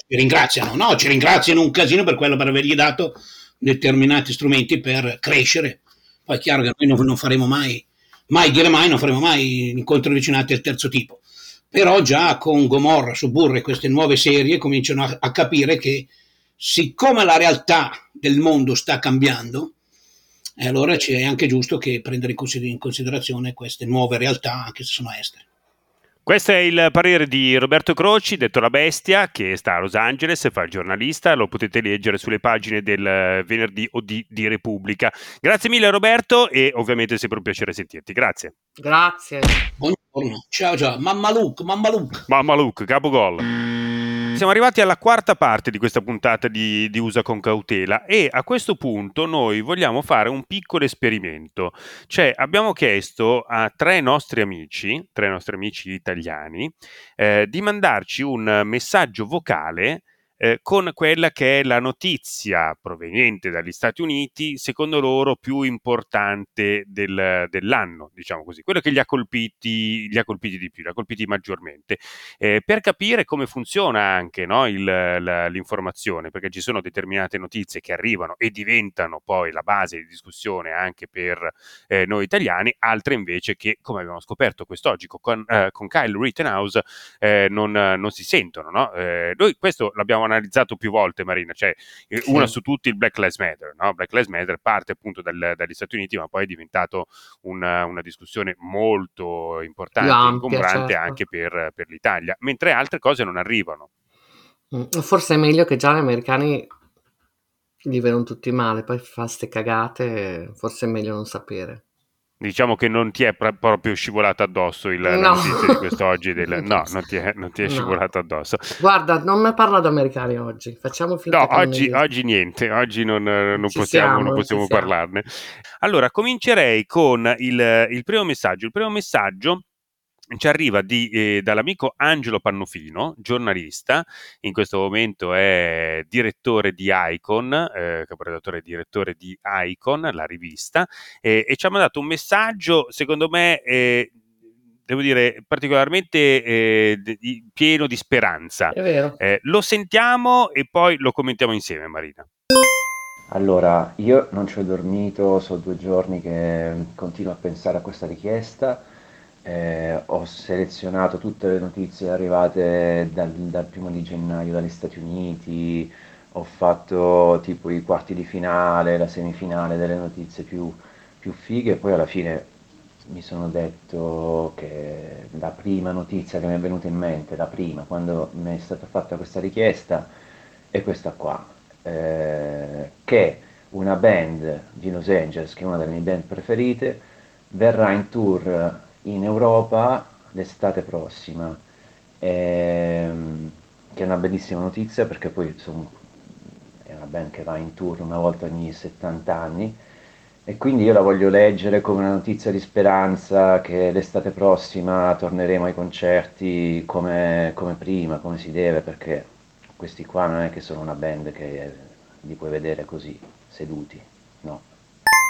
ringraziano, no? Ci ringraziano un casino per quello, per avergli dato determinati strumenti per crescere. Poi è chiaro che noi non, non faremo mai, mai dire mai, non faremo mai incontri avvicinati al terzo tipo però già con Gomorra, Suburra e queste nuove serie cominciano a, a capire che siccome la realtà del mondo sta cambiando, eh, allora è anche giusto che prendere in considerazione queste nuove realtà, anche se sono estere. Questo è il parere di Roberto Croci, detto La Bestia, che sta a Los Angeles, fa il giornalista, lo potete leggere sulle pagine del venerdì o di, di Repubblica. Grazie mille Roberto e ovviamente è sempre un piacere sentirti. Grazie. Grazie. Buongiorno. Ciao ciao. Mamma Luke, Mamma Luke. Mamma Luke, capogol. Siamo arrivati alla quarta parte di questa puntata di, di, Usa con cautela e a questo punto noi vogliamo fare un piccolo esperimento. Cioè abbiamo chiesto a tre nostri amici, tre nostri amici italiani, eh, di mandarci un messaggio vocale eh, con quella che è la notizia proveniente dagli Stati Uniti, secondo loro più importante del, dell'anno, diciamo così, quello che li ha colpiti, li ha colpiti di più, li ha colpiti maggiormente, eh, per capire come funziona anche no, il, la, l'informazione, perché ci sono determinate notizie che arrivano e diventano poi la base di discussione anche per eh, noi italiani, altre invece che, come abbiamo scoperto quest'oggi con, eh, con Kyle Rittenhouse, eh, non, non, si sentono. No? Eh, noi questo l'abbiamo analizzato più volte, Marina, cioè eh, sì. una su tutti il Black Lives Matter. No? Black Lives Matter parte appunto dal, dagli Stati Uniti, ma poi è diventato una, una discussione molto importante e ingombrante certo. anche per, per l'Italia, mentre altre cose non arrivano. Mm, forse è meglio che già gli americani gli vedono tutti male, poi fa ste cagate, forse è meglio non sapere. Diciamo che non ti è pr- proprio scivolato addosso il, no. la notizia di quest'oggi. Del... No, non ti è, non ti è no. scivolato addosso. Guarda, non mi parla d'Americani oggi. Facciamo finta No, oggi, oggi, niente. Oggi non, non possiamo, siamo, non possiamo parlarne. Allora, comincerei con il, il primo messaggio. Il primo messaggio ci arriva di, eh, dall'amico Angelo Pannofino, giornalista, in questo momento è direttore di Icon, eh, caporedattore e direttore di Icon, la rivista, eh, e ci ha mandato un messaggio, secondo me, eh, devo dire, particolarmente eh, di, pieno di speranza. È vero. Eh, lo sentiamo e poi lo commentiamo insieme, Marina. Allora, io non ci ho dormito, sono due giorni che continuo a pensare a questa richiesta eh, ho selezionato tutte le notizie arrivate dal, dal primo di gennaio dagli Stati Uniti, ho fatto tipo i quarti di finale, la semifinale delle notizie più, più fighe. E poi alla fine mi sono detto che la prima notizia che mi è venuta in mente, la prima, quando mi è stata fatta questa richiesta, è questa qua, eh, che una band di Los Angeles, che è una delle mie band preferite, verrà in tour in Europa l'estate prossima, ehm, che è una bellissima notizia perché poi insomma, è una band che va in tour una volta ogni 70 anni e quindi io la voglio leggere come una notizia di speranza che l'estate prossima torneremo ai concerti come, come prima, come si deve, perché questi qua non è che sono una band che li puoi vedere così, seduti, no.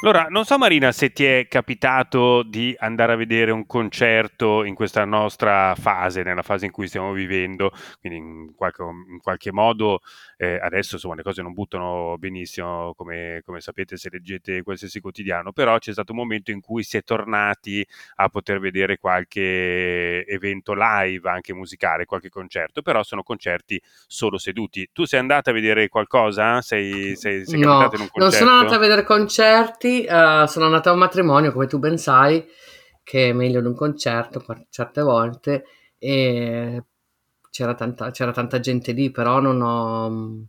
Allora, non so Marina se ti è capitato di andare a vedere un concerto in questa nostra fase, nella fase in cui stiamo vivendo, quindi in qualche, in qualche modo eh, adesso insomma le cose non buttano benissimo come, come, sapete se leggete qualsiasi quotidiano, però c'è stato un momento in cui si è tornati a poter vedere qualche evento live, anche musicale, qualche concerto, però sono concerti solo seduti. Tu sei andata a vedere qualcosa? Sei, sei, sei no, in un concerto? Non sono andata a vedere concerti uh, sono andata a un matrimonio, come tu ben sai, che è meglio di un concerto certe volte, e c'era tanta, c'era tanta gente lì, però non ho,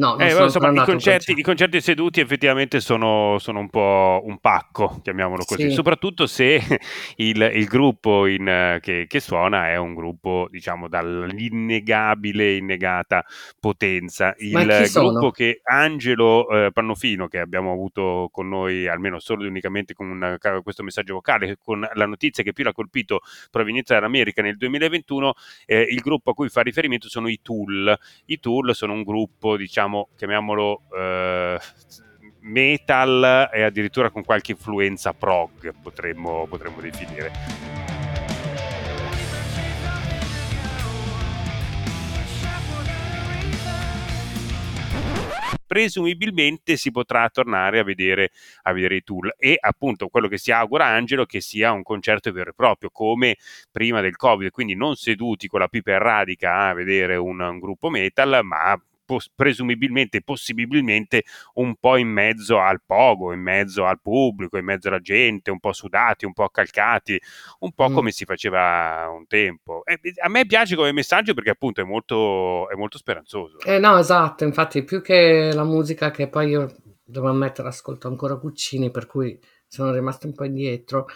No, Eh, insomma, i concerti, i concerti seduti effettivamente sono, sono un po' un pacco, chiamiamolo così, Sì. soprattutto se il, il gruppo in, che, che suona è un gruppo, diciamo, dall'innegabile, innegata potenza. Il gruppo sono? che Angelo eh, Pannofino, che abbiamo avuto con noi almeno solo ed unicamente con un- questo messaggio vocale, con la notizia che più l'ha colpito proveniente dall'America nel 2021, eh, il gruppo a cui fa riferimento sono i Tool. I Tool sono un gruppo, diciamo, chiamiamolo eh, metal e addirittura con qualche influenza prog, potremmo, potremmo definire. presumibilmente si potrà tornare a vedere, a vedere i tool e appunto quello che si augura Angelo che sia un concerto vero e proprio come prima del covid quindi non seduti con la pipa in radica a vedere un, un gruppo metal ma pos- presumibilmente possibilmente un po' in mezzo al pogo in mezzo al pubblico in mezzo alla gente un po' sudati un po' accalcati un po' Mm. come si faceva un tempo E a me piace come messaggio perché appunto è molto, è molto speranzoso Eh no, esatto, infatti più che la musica che poi io devo ammettere ascolto ancora Guccini, per cui sono rimasto un po' indietro,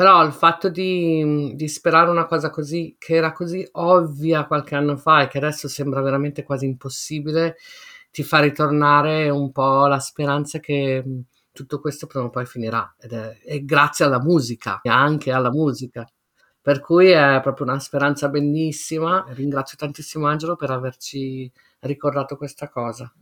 però il fatto di, di sperare una cosa così, che era così ovvia qualche anno fa e che adesso sembra veramente quasi impossibile, ti fa ritornare un po' la speranza che mh, tutto questo prima o poi finirà, ed è, è grazie alla musica, anche alla musica. Per cui è proprio una speranza bellissima. Ringrazio tantissimo Angelo per averci ricordato questa cosa.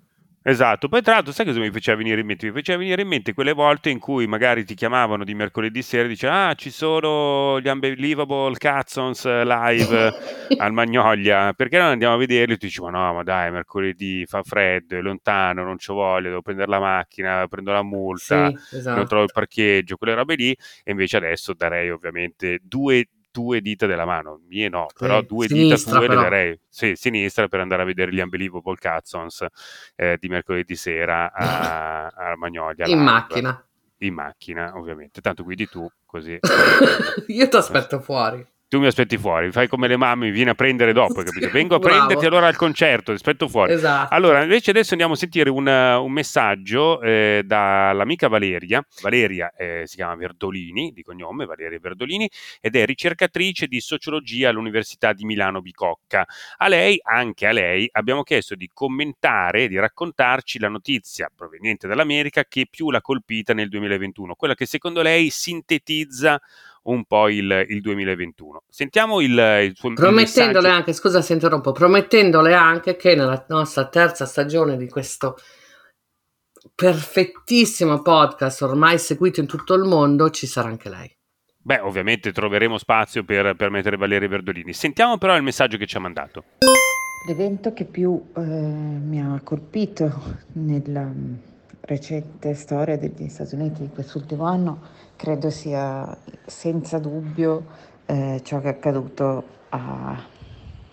Esatto, poi tra l'altro sai cosa mi faceva venire in mente? Mi faceva venire in mente quelle volte in cui magari ti chiamavano di mercoledì sera e dicevano ah ci sono gli Unbelievable Catsons live al Magnolia, perché non andiamo a vederli? E tu dici ma no ma dai mercoledì fa freddo, è lontano, non ci voglio, devo prendere la macchina, prendo la multa, Sì, esatto. non trovo il parcheggio, quelle robe lì e invece adesso darei ovviamente due due dita della mano, mie no, però Sì, due sinistra dita tue però. le darei, sì, sinistra per andare a vedere gli Unbelievable Catsons eh, di mercoledì sera a, a Magnolia. In macchina. In macchina, ovviamente. Tanto guidi tu, così. Io ti aspetto fuori. Tu mi aspetti fuori, fai come le mamme, mi vieni a prendere dopo, capito? Vengo a prenderti allora al concerto, ti aspetto fuori. Esatto. Allora, invece adesso andiamo a sentire un, un messaggio eh, dall'amica Valeria. Valeria eh, si chiama Verdolini, di cognome, Valeria Verdolini, ed è ricercatrice di sociologia all'Università di Milano Bicocca. A lei, anche a lei, abbiamo chiesto di commentare, di raccontarci la notizia proveniente dall'America che più l'ha colpita nel 2021, quella che secondo lei sintetizza un po' il, il 2021. Sentiamo il, il suo il Promettendole messaggio. anche, scusa se interrompo, promettendole anche che nella nostra terza stagione di questo perfettissimo podcast ormai seguito in tutto il mondo ci sarà anche lei. Beh, ovviamente troveremo spazio per, per mettere Valeria Verdolini. Sentiamo però il messaggio che ci ha mandato. L'evento che più eh, mi ha colpito nella recente storia degli Stati Uniti di quest'ultimo anno credo sia senza dubbio eh, ciò che è accaduto a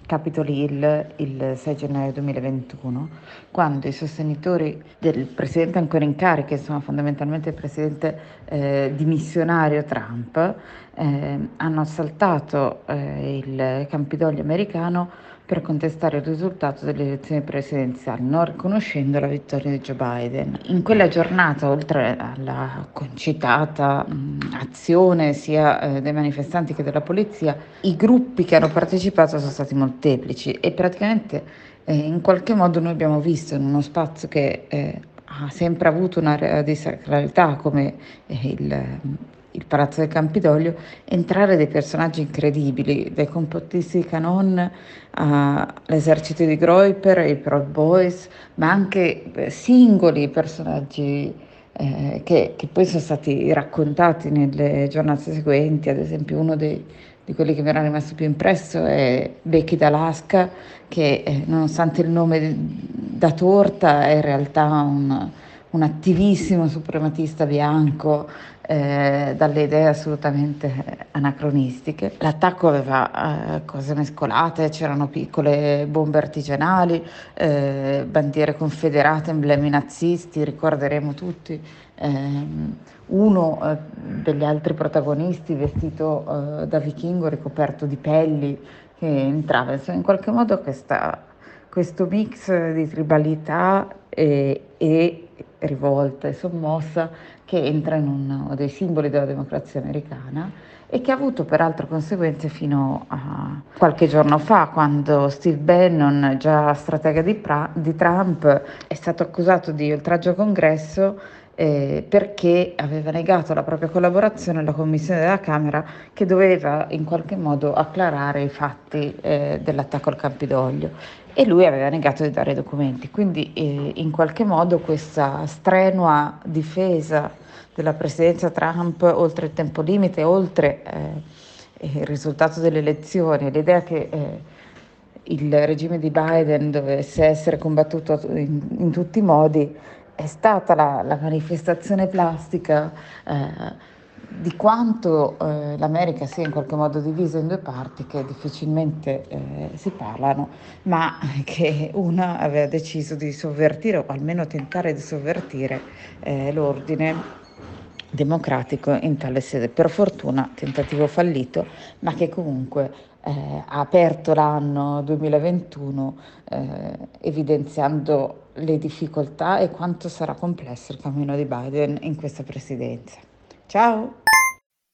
Capitol Hill il 6 gennaio 2021, quando i sostenitori del presidente ancora in carica, insomma fondamentalmente il presidente eh, dimissionario Trump, eh, hanno assaltato eh, il Campidoglio americano per contestare il risultato delle elezioni presidenziali, non riconoscendo la vittoria di Joe Biden. In quella giornata, oltre alla concitata mh, azione sia eh, dei manifestanti che della polizia, i gruppi che hanno partecipato sono stati molteplici e praticamente eh, in qualche modo noi abbiamo visto in uno spazio che eh, ha sempre avuto un'area di sacralità come eh, il il Palazzo del Campidoglio, entrare dei personaggi incredibili, dai complottisti di Canon all'esercito di Groiper, i Proud Boys, ma anche eh, singoli personaggi eh, che, che, poi sono stati raccontati nelle giornate seguenti, ad esempio uno dei, di quelli che mi era rimasto più impresso è Becky d'Alaska, che eh, nonostante il nome da torta è in realtà un, un attivissimo suprematista bianco eh, dalle idee assolutamente anacronistiche. L'attacco aveva eh, cose mescolate, c'erano piccole bombe artigianali, eh, bandiere confederate, emblemi nazisti, ricorderemo tutti ehm, uno eh, degli altri protagonisti vestito eh, da vichingo ricoperto di pelli che entrava, insomma in qualche modo questa questo mix di tribalità e, e rivolta e sommossa che entra in uno dei simboli della democrazia americana e che ha avuto peraltro conseguenze fino a qualche giorno fa, quando Steve Bannon, già stratega di, pra- di Trump, è stato accusato di oltraggio al congresso eh, perché aveva negato la propria collaborazione alla commissione della Camera che doveva in qualche modo acclarare i fatti eh, dell'attacco al Campidoglio e lui aveva negato di dare i documenti. Quindi eh, in qualche modo questa strenua difesa della presidenza Trump oltre il tempo limite, oltre eh, il risultato delle elezioni, l'idea che eh, il regime di Biden dovesse essere combattuto in, in tutti i modi, è stata la, la manifestazione plastica eh, di quanto eh, l'America sia in qualche modo divisa in due parti che difficilmente eh, si parlano, ma che una aveva deciso di sovvertire o almeno tentare di sovvertire eh, l'ordine democratico in tale sede. Per fortuna tentativo fallito, ma che comunque eh, ha aperto l'anno 2021 eh, evidenziando le difficoltà e quanto sarà complesso il cammino di Biden in questa presidenza. Ciao!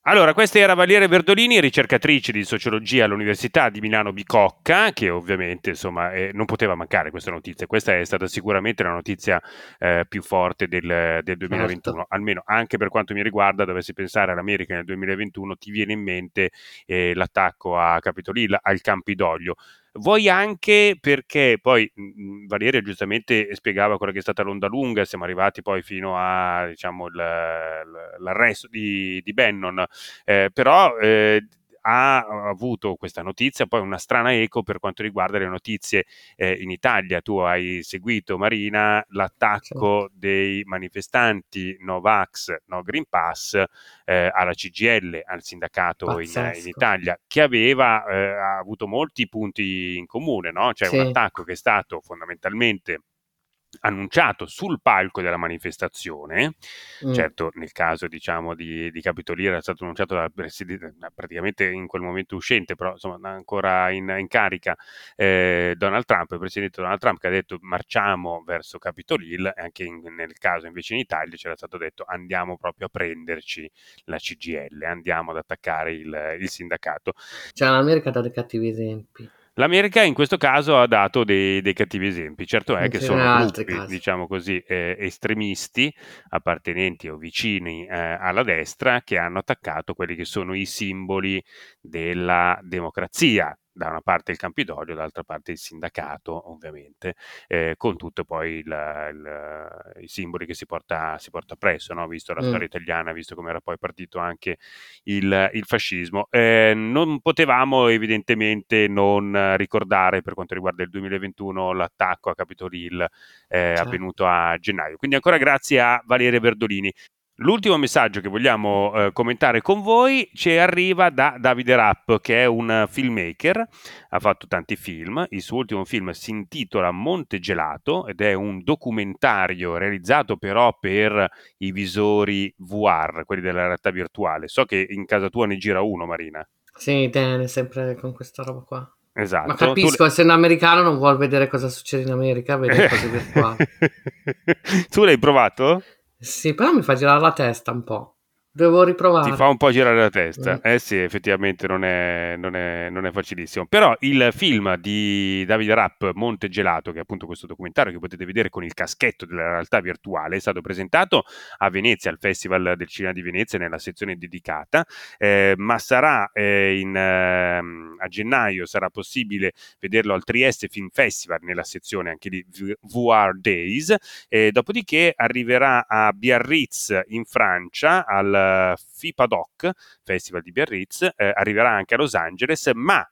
Allora, questa era Valiere Verdolini, ricercatrice di sociologia all'Università di Milano Bicocca, che ovviamente insomma eh, non poteva mancare questa notizia. Questa è stata sicuramente la notizia eh, più forte del, del 2021, certo. almeno anche per quanto mi riguarda, dovessi pensare all'America nel 2021, ti viene in mente eh, l'attacco a Capitol Hill, al Campidoglio vuoi anche perché poi mh, Valeria giustamente spiegava quella che è stata l'onda lunga, siamo arrivati poi fino a diciamo, l'arresto di, di Bannon, eh, però eh, ha avuto questa notizia poi una strana eco per quanto riguarda le notizie eh, in Italia. Tu hai seguito, Marina, l'attacco sì. dei manifestanti Novax, No Green Pass eh, alla CGL, al sindacato in, in, Italia, che aveva eh, avuto molti punti in comune, no? Cioè sì. un attacco che è stato fondamentalmente annunciato sul palco della manifestazione, mm. certo nel caso diciamo di, di Capitolino era stato annunciato dal presidente, praticamente in quel momento uscente, però insomma ancora in, in carica eh, Donald Trump, il presidente Donald Trump che ha detto marciamo verso Capitol Hill e anche in, nel caso invece in Italia c'era stato detto andiamo proprio a prenderci la CGL, andiamo ad attaccare il, il sindacato. Cioè l'America dà dei cattivi esempi. L'America in questo caso ha dato dei, dei cattivi esempi, certo è che sono gruppi, diciamo così, eh, estremisti, appartenenti o vicini eh, alla destra, che hanno attaccato quelli che sono i simboli della democrazia, da una parte il Campidoglio, dall'altra parte il sindacato, ovviamente, eh, con tutti poi il, il, i simboli che si porta, si porta presso, no? visto la mm. storia italiana, visto come era poi partito anche il, il fascismo. Eh, non potevamo evidentemente non ricordare, per quanto riguarda il 2021, l'attacco a Capitol Hill eh, certo. avvenuto a gennaio. Quindi ancora grazie a Valeria Verdolini. L'ultimo messaggio che vogliamo eh, commentare con voi ci arriva da Davide Rapp, che è un filmmaker, ha fatto tanti film. Il suo ultimo film si intitola Monte Gelato ed è un documentario realizzato però per i visori VR, quelli della realtà virtuale. So che in casa tua ne gira uno, Marina. Sì, tiene sempre con questa roba qua. Esatto. Ma capisco, tu... essendo americano non vuol vedere cosa succede in America, vede cose virtuali. tu l'hai provato? Sì, però mi fa girare la testa un po'. Devo riprovare. Ti fa un po' girare la testa. Mm. Eh sì, effettivamente non è, non, è, non è, facilissimo. Però il film di Davide Rapp, Monte Gelato, che è appunto questo documentario che potete vedere con il caschetto della realtà virtuale, è stato presentato a Venezia, al Festival del Cinema di Venezia, nella sezione dedicata, eh, ma sarà eh, in, eh, a gennaio, sarà possibile vederlo al Trieste Film Festival, nella sezione anche di VR Days, dopodiché arriverà a Biarritz in Francia, al FIPADOC, Festival di Biarritz, eh, arriverà anche a Los Angeles, ma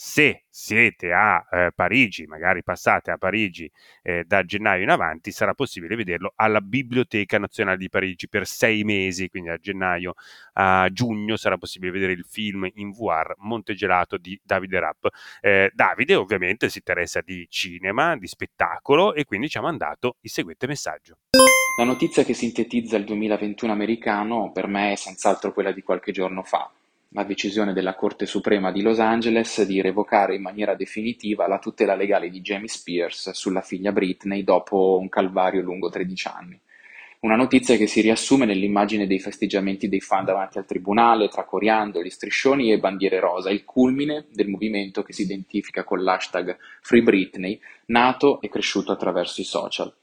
se siete a eh, Parigi, magari passate a Parigi eh, da gennaio in avanti, sarà possibile vederlo alla Biblioteca Nazionale di Parigi per sei mesi, quindi a gennaio a giugno sarà possibile vedere il film in VR Montegelato di Davide Rapp. Eh, Davide ovviamente si interessa di cinema, di spettacolo e quindi ci ha mandato il seguente messaggio. La notizia che sintetizza il 2021 americano per me è senz'altro quella di qualche giorno fa. la decisione della Corte Suprema di Los Angeles di revocare in maniera definitiva la tutela legale di Jamie Spears sulla figlia Britney dopo un calvario lungo 13 anni. Una notizia che si riassume nell'immagine dei festeggiamenti dei fan davanti al tribunale, tra coriandoli, striscioni e bandiere rosa, il culmine del movimento che si identifica con l'hashtag Free Britney, nato e cresciuto attraverso i social.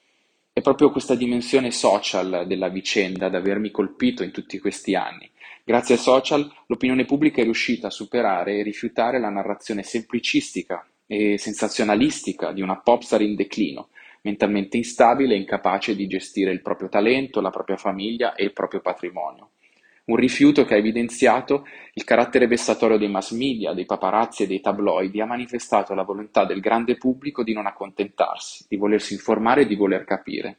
È proprio questa dimensione social della vicenda ad avermi colpito in tutti questi anni. Grazie ai social l'opinione pubblica è riuscita a superare e rifiutare la narrazione semplicistica e sensazionalistica di una popstar in declino, mentalmente instabile e incapace di gestire il proprio talento, la propria famiglia e il proprio patrimonio. Un rifiuto che ha evidenziato il carattere vessatorio dei mass media, dei paparazzi e dei tabloidi, ha manifestato la volontà del grande pubblico di non accontentarsi, di volersi informare e di voler capire.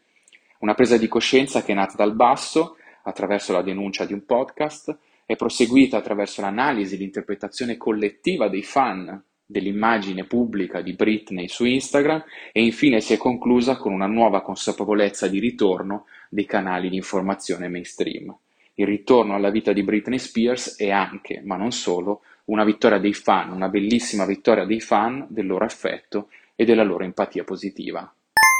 Una presa di coscienza che è nata dal basso, attraverso la denuncia di un podcast, è proseguita attraverso l'analisi e l'interpretazione collettiva dei fan dell'immagine pubblica di Britney su Instagram e infine si è conclusa con una nuova consapevolezza di ritorno dei canali di informazione mainstream. Il ritorno alla vita di Britney Spears è anche, ma non solo, una vittoria dei fan, una bellissima vittoria dei fan, del loro affetto e della loro empatia positiva.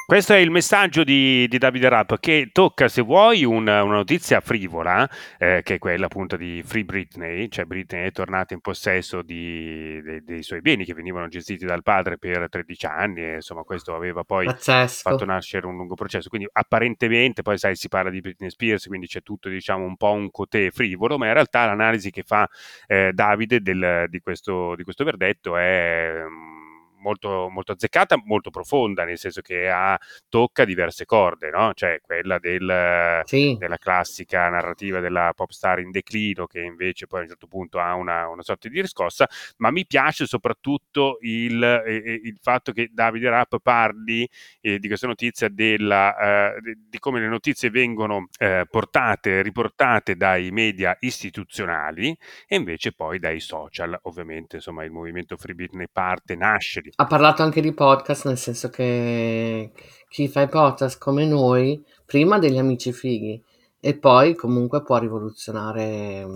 Questo è il messaggio di, di Davide Rapp che tocca, se vuoi, una, una notizia frivola, eh, che è quella appunto di Free Britney, cioè Britney è tornata in possesso di, dei, dei suoi beni che venivano gestiti dal padre per 13 anni e insomma questo aveva poi Pazzesco. fatto nascere un lungo processo. Quindi apparentemente, poi sai, si parla di Britney Spears, quindi c'è tutto diciamo un po' un cotè frivolo, ma in realtà l'analisi che fa eh, Davide del, di, questo, di questo verdetto è... Um, molto, molto azzeccata, molto profonda, nel senso che ha, tocca diverse corde, no? cioè quella del, sì. della classica narrativa della pop star in declino, che invece poi a un certo punto ha una, una sorta di riscossa, ma mi piace soprattutto il, eh, il fatto che Davide Rapp parli eh, di questa notizia della, eh, di come le notizie vengono eh, portate, riportate dai media istituzionali e invece poi dai social, ovviamente insomma il movimento Free Britney parte, nasce di Ha parlato anche di podcast, nel senso che chi fa i podcast come noi, prima degli amici fighi e poi comunque può rivoluzionare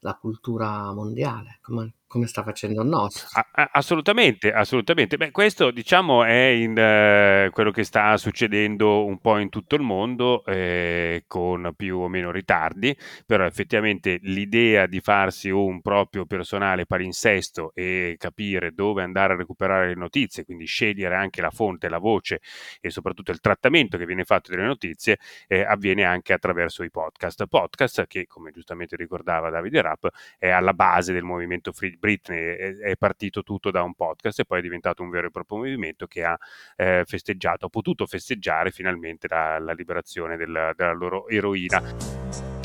la cultura mondiale, come, come sta facendo il nostro. Assolutamente, assolutamente. Beh, questo diciamo è in, eh, quello che sta succedendo un po' in tutto il mondo eh, con più o meno ritardi, però effettivamente l'idea di farsi un proprio personale palinsesto e capire dove andare a recuperare le notizie, quindi scegliere anche la fonte, la voce e soprattutto il trattamento che viene fatto delle notizie, eh, avviene anche attraverso i podcast. Podcast che, come giustamente ricordava Davide Rapp, è alla base del movimento Free Britney, è, è partito tutto da un podcast e poi è diventato un vero e proprio movimento che ha eh, festeggiato, ha potuto festeggiare finalmente la, la liberazione del, della loro eroina.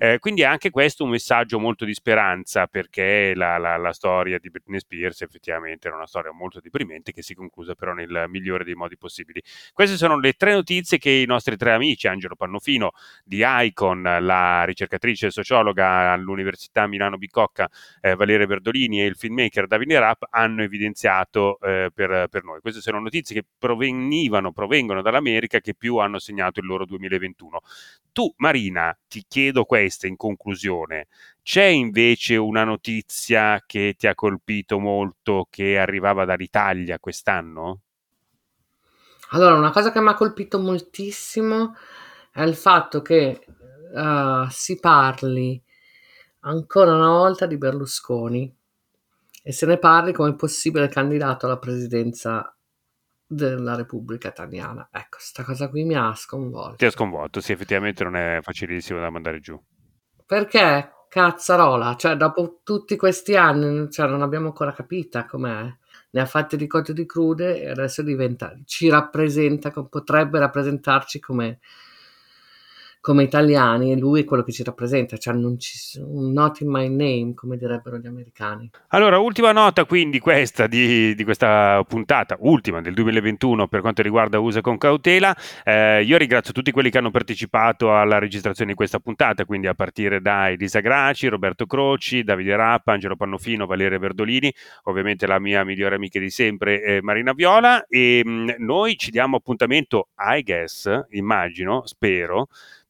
Eh, quindi anche questo un messaggio molto di speranza perché la, la, la, storia di Britney Spears effettivamente era una storia molto deprimente che si conclusa però nel migliore dei modi possibili. Queste sono le tre notizie che i nostri tre amici, Angelo Pannofino di Icon, la ricercatrice sociologa all'Università Milano Bicocca, eh, Valeria Verdolini e il filmmaker Davide Rapp hanno evidenziato eh, per, per, noi. Queste sono notizie che provenivano, provengono dall'America che più hanno segnato il loro 2021. Tu, Marina, ti chiedo questa in conclusione. C'è invece una notizia che ti ha colpito molto che arrivava dall'Italia quest'anno? Allora, una cosa che mi ha colpito moltissimo è il fatto che uh, si parli ancora una volta di Berlusconi e se ne parli come possibile candidato alla presidenza della Repubblica Italiana. Ecco, sta cosa qui mi ha sconvolto. Ti ha sconvolto, sì, effettivamente non è facilissimo da mandare giù. Perché, cazzarola, cioè dopo tutti questi anni, cioè, non abbiamo ancora capita com'è. Ne ha fatte di cotte di crude e adesso diventa, ci rappresenta, potrebbe rappresentarci come come italiani e lui è quello che ci rappresenta, cioè non ci, un not in my name, come direbbero gli americani. Allora, ultima nota quindi questa di, di questa puntata, ultima del 2021 per quanto riguarda Usa con cautela. Eh, io ringrazio tutti quelli che hanno partecipato alla registrazione di questa puntata, quindi a partire da Elisa Graci, Roberto Croci, Davide Rappa, Angelo Pannofino, Valeria Verdolini, ovviamente la mia migliore amica di sempre eh, Marina Viola e mh, mm, noi ci diamo appuntamento, I guess, immagino, spero,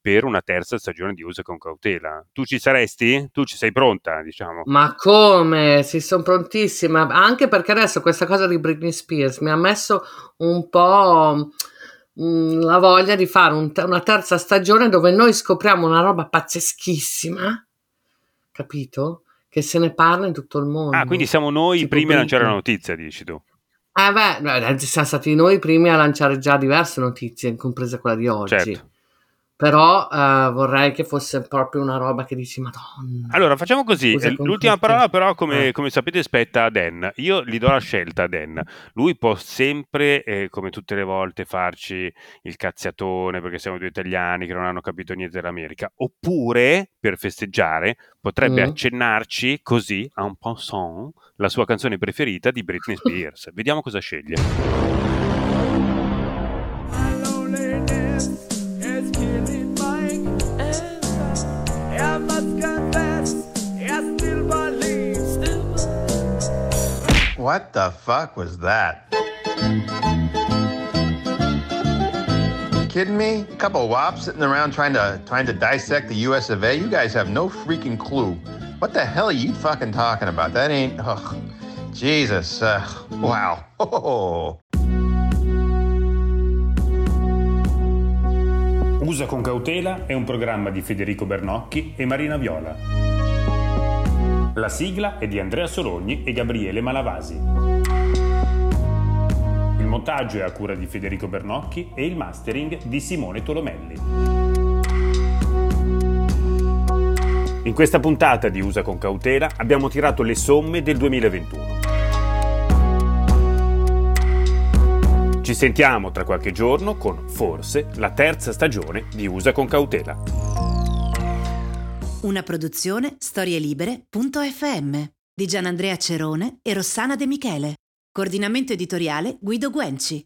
per una terza stagione di Usa con cautela. Tu ci saresti? Tu ci sei pronta, diciamo? Ma come? Sì, sono prontissima. Anche perché adesso questa cosa di Britney Spears mi ha messo un po' mm, la voglia di fare un una terza stagione dove noi scopriamo una roba pazzeschissima, capito? Che se ne parla in tutto il mondo. Ah, quindi siamo noi i primi a lanciare la notizia, dici tu? Eh beh, siamo stati noi i primi a lanciare già diverse notizie, compresa quella di oggi. Certo. Però uh, vorrei che fosse proprio una roba che dici, Madonna. Allora, facciamo così. L'ultima parola, però, come, eh. come, sapete, spetta a Dan. Io gli do la scelta a Dan. Lui può sempre, eh, come tutte le volte, farci il cazziatone perché siamo due italiani che non hanno capito niente dell'America. Oppure, per festeggiare, potrebbe mm. accennarci così, a un pensant, la sua canzone preferita di Britney Spears. Vediamo cosa sceglie. What the fuck was that? Kidding me? A couple wops sitting around trying to trying to dissect the US of A. You guys have no freaking clue. What the hell are you fucking talking about? That ain't. Ugh. Jesus. Uh, wow. Oh. Usa con cautela è un programma di Federico Bernocchi e Marina Viola. La sigla è di Andrea Sorogni e Gabriele Malavasi. Il montaggio è a cura di Federico Bernocchi e il mastering di Simone Tolomelli. In questa puntata di Usa con cautela abbiamo tirato le somme del 2021. Ci sentiamo tra qualche giorno con, forse, la terza stagione di Usa con cautela. Una produzione storielibere.fm di Gianandrea Cerone e Rossana De Michele. Coordinamento editoriale Guido Guenci.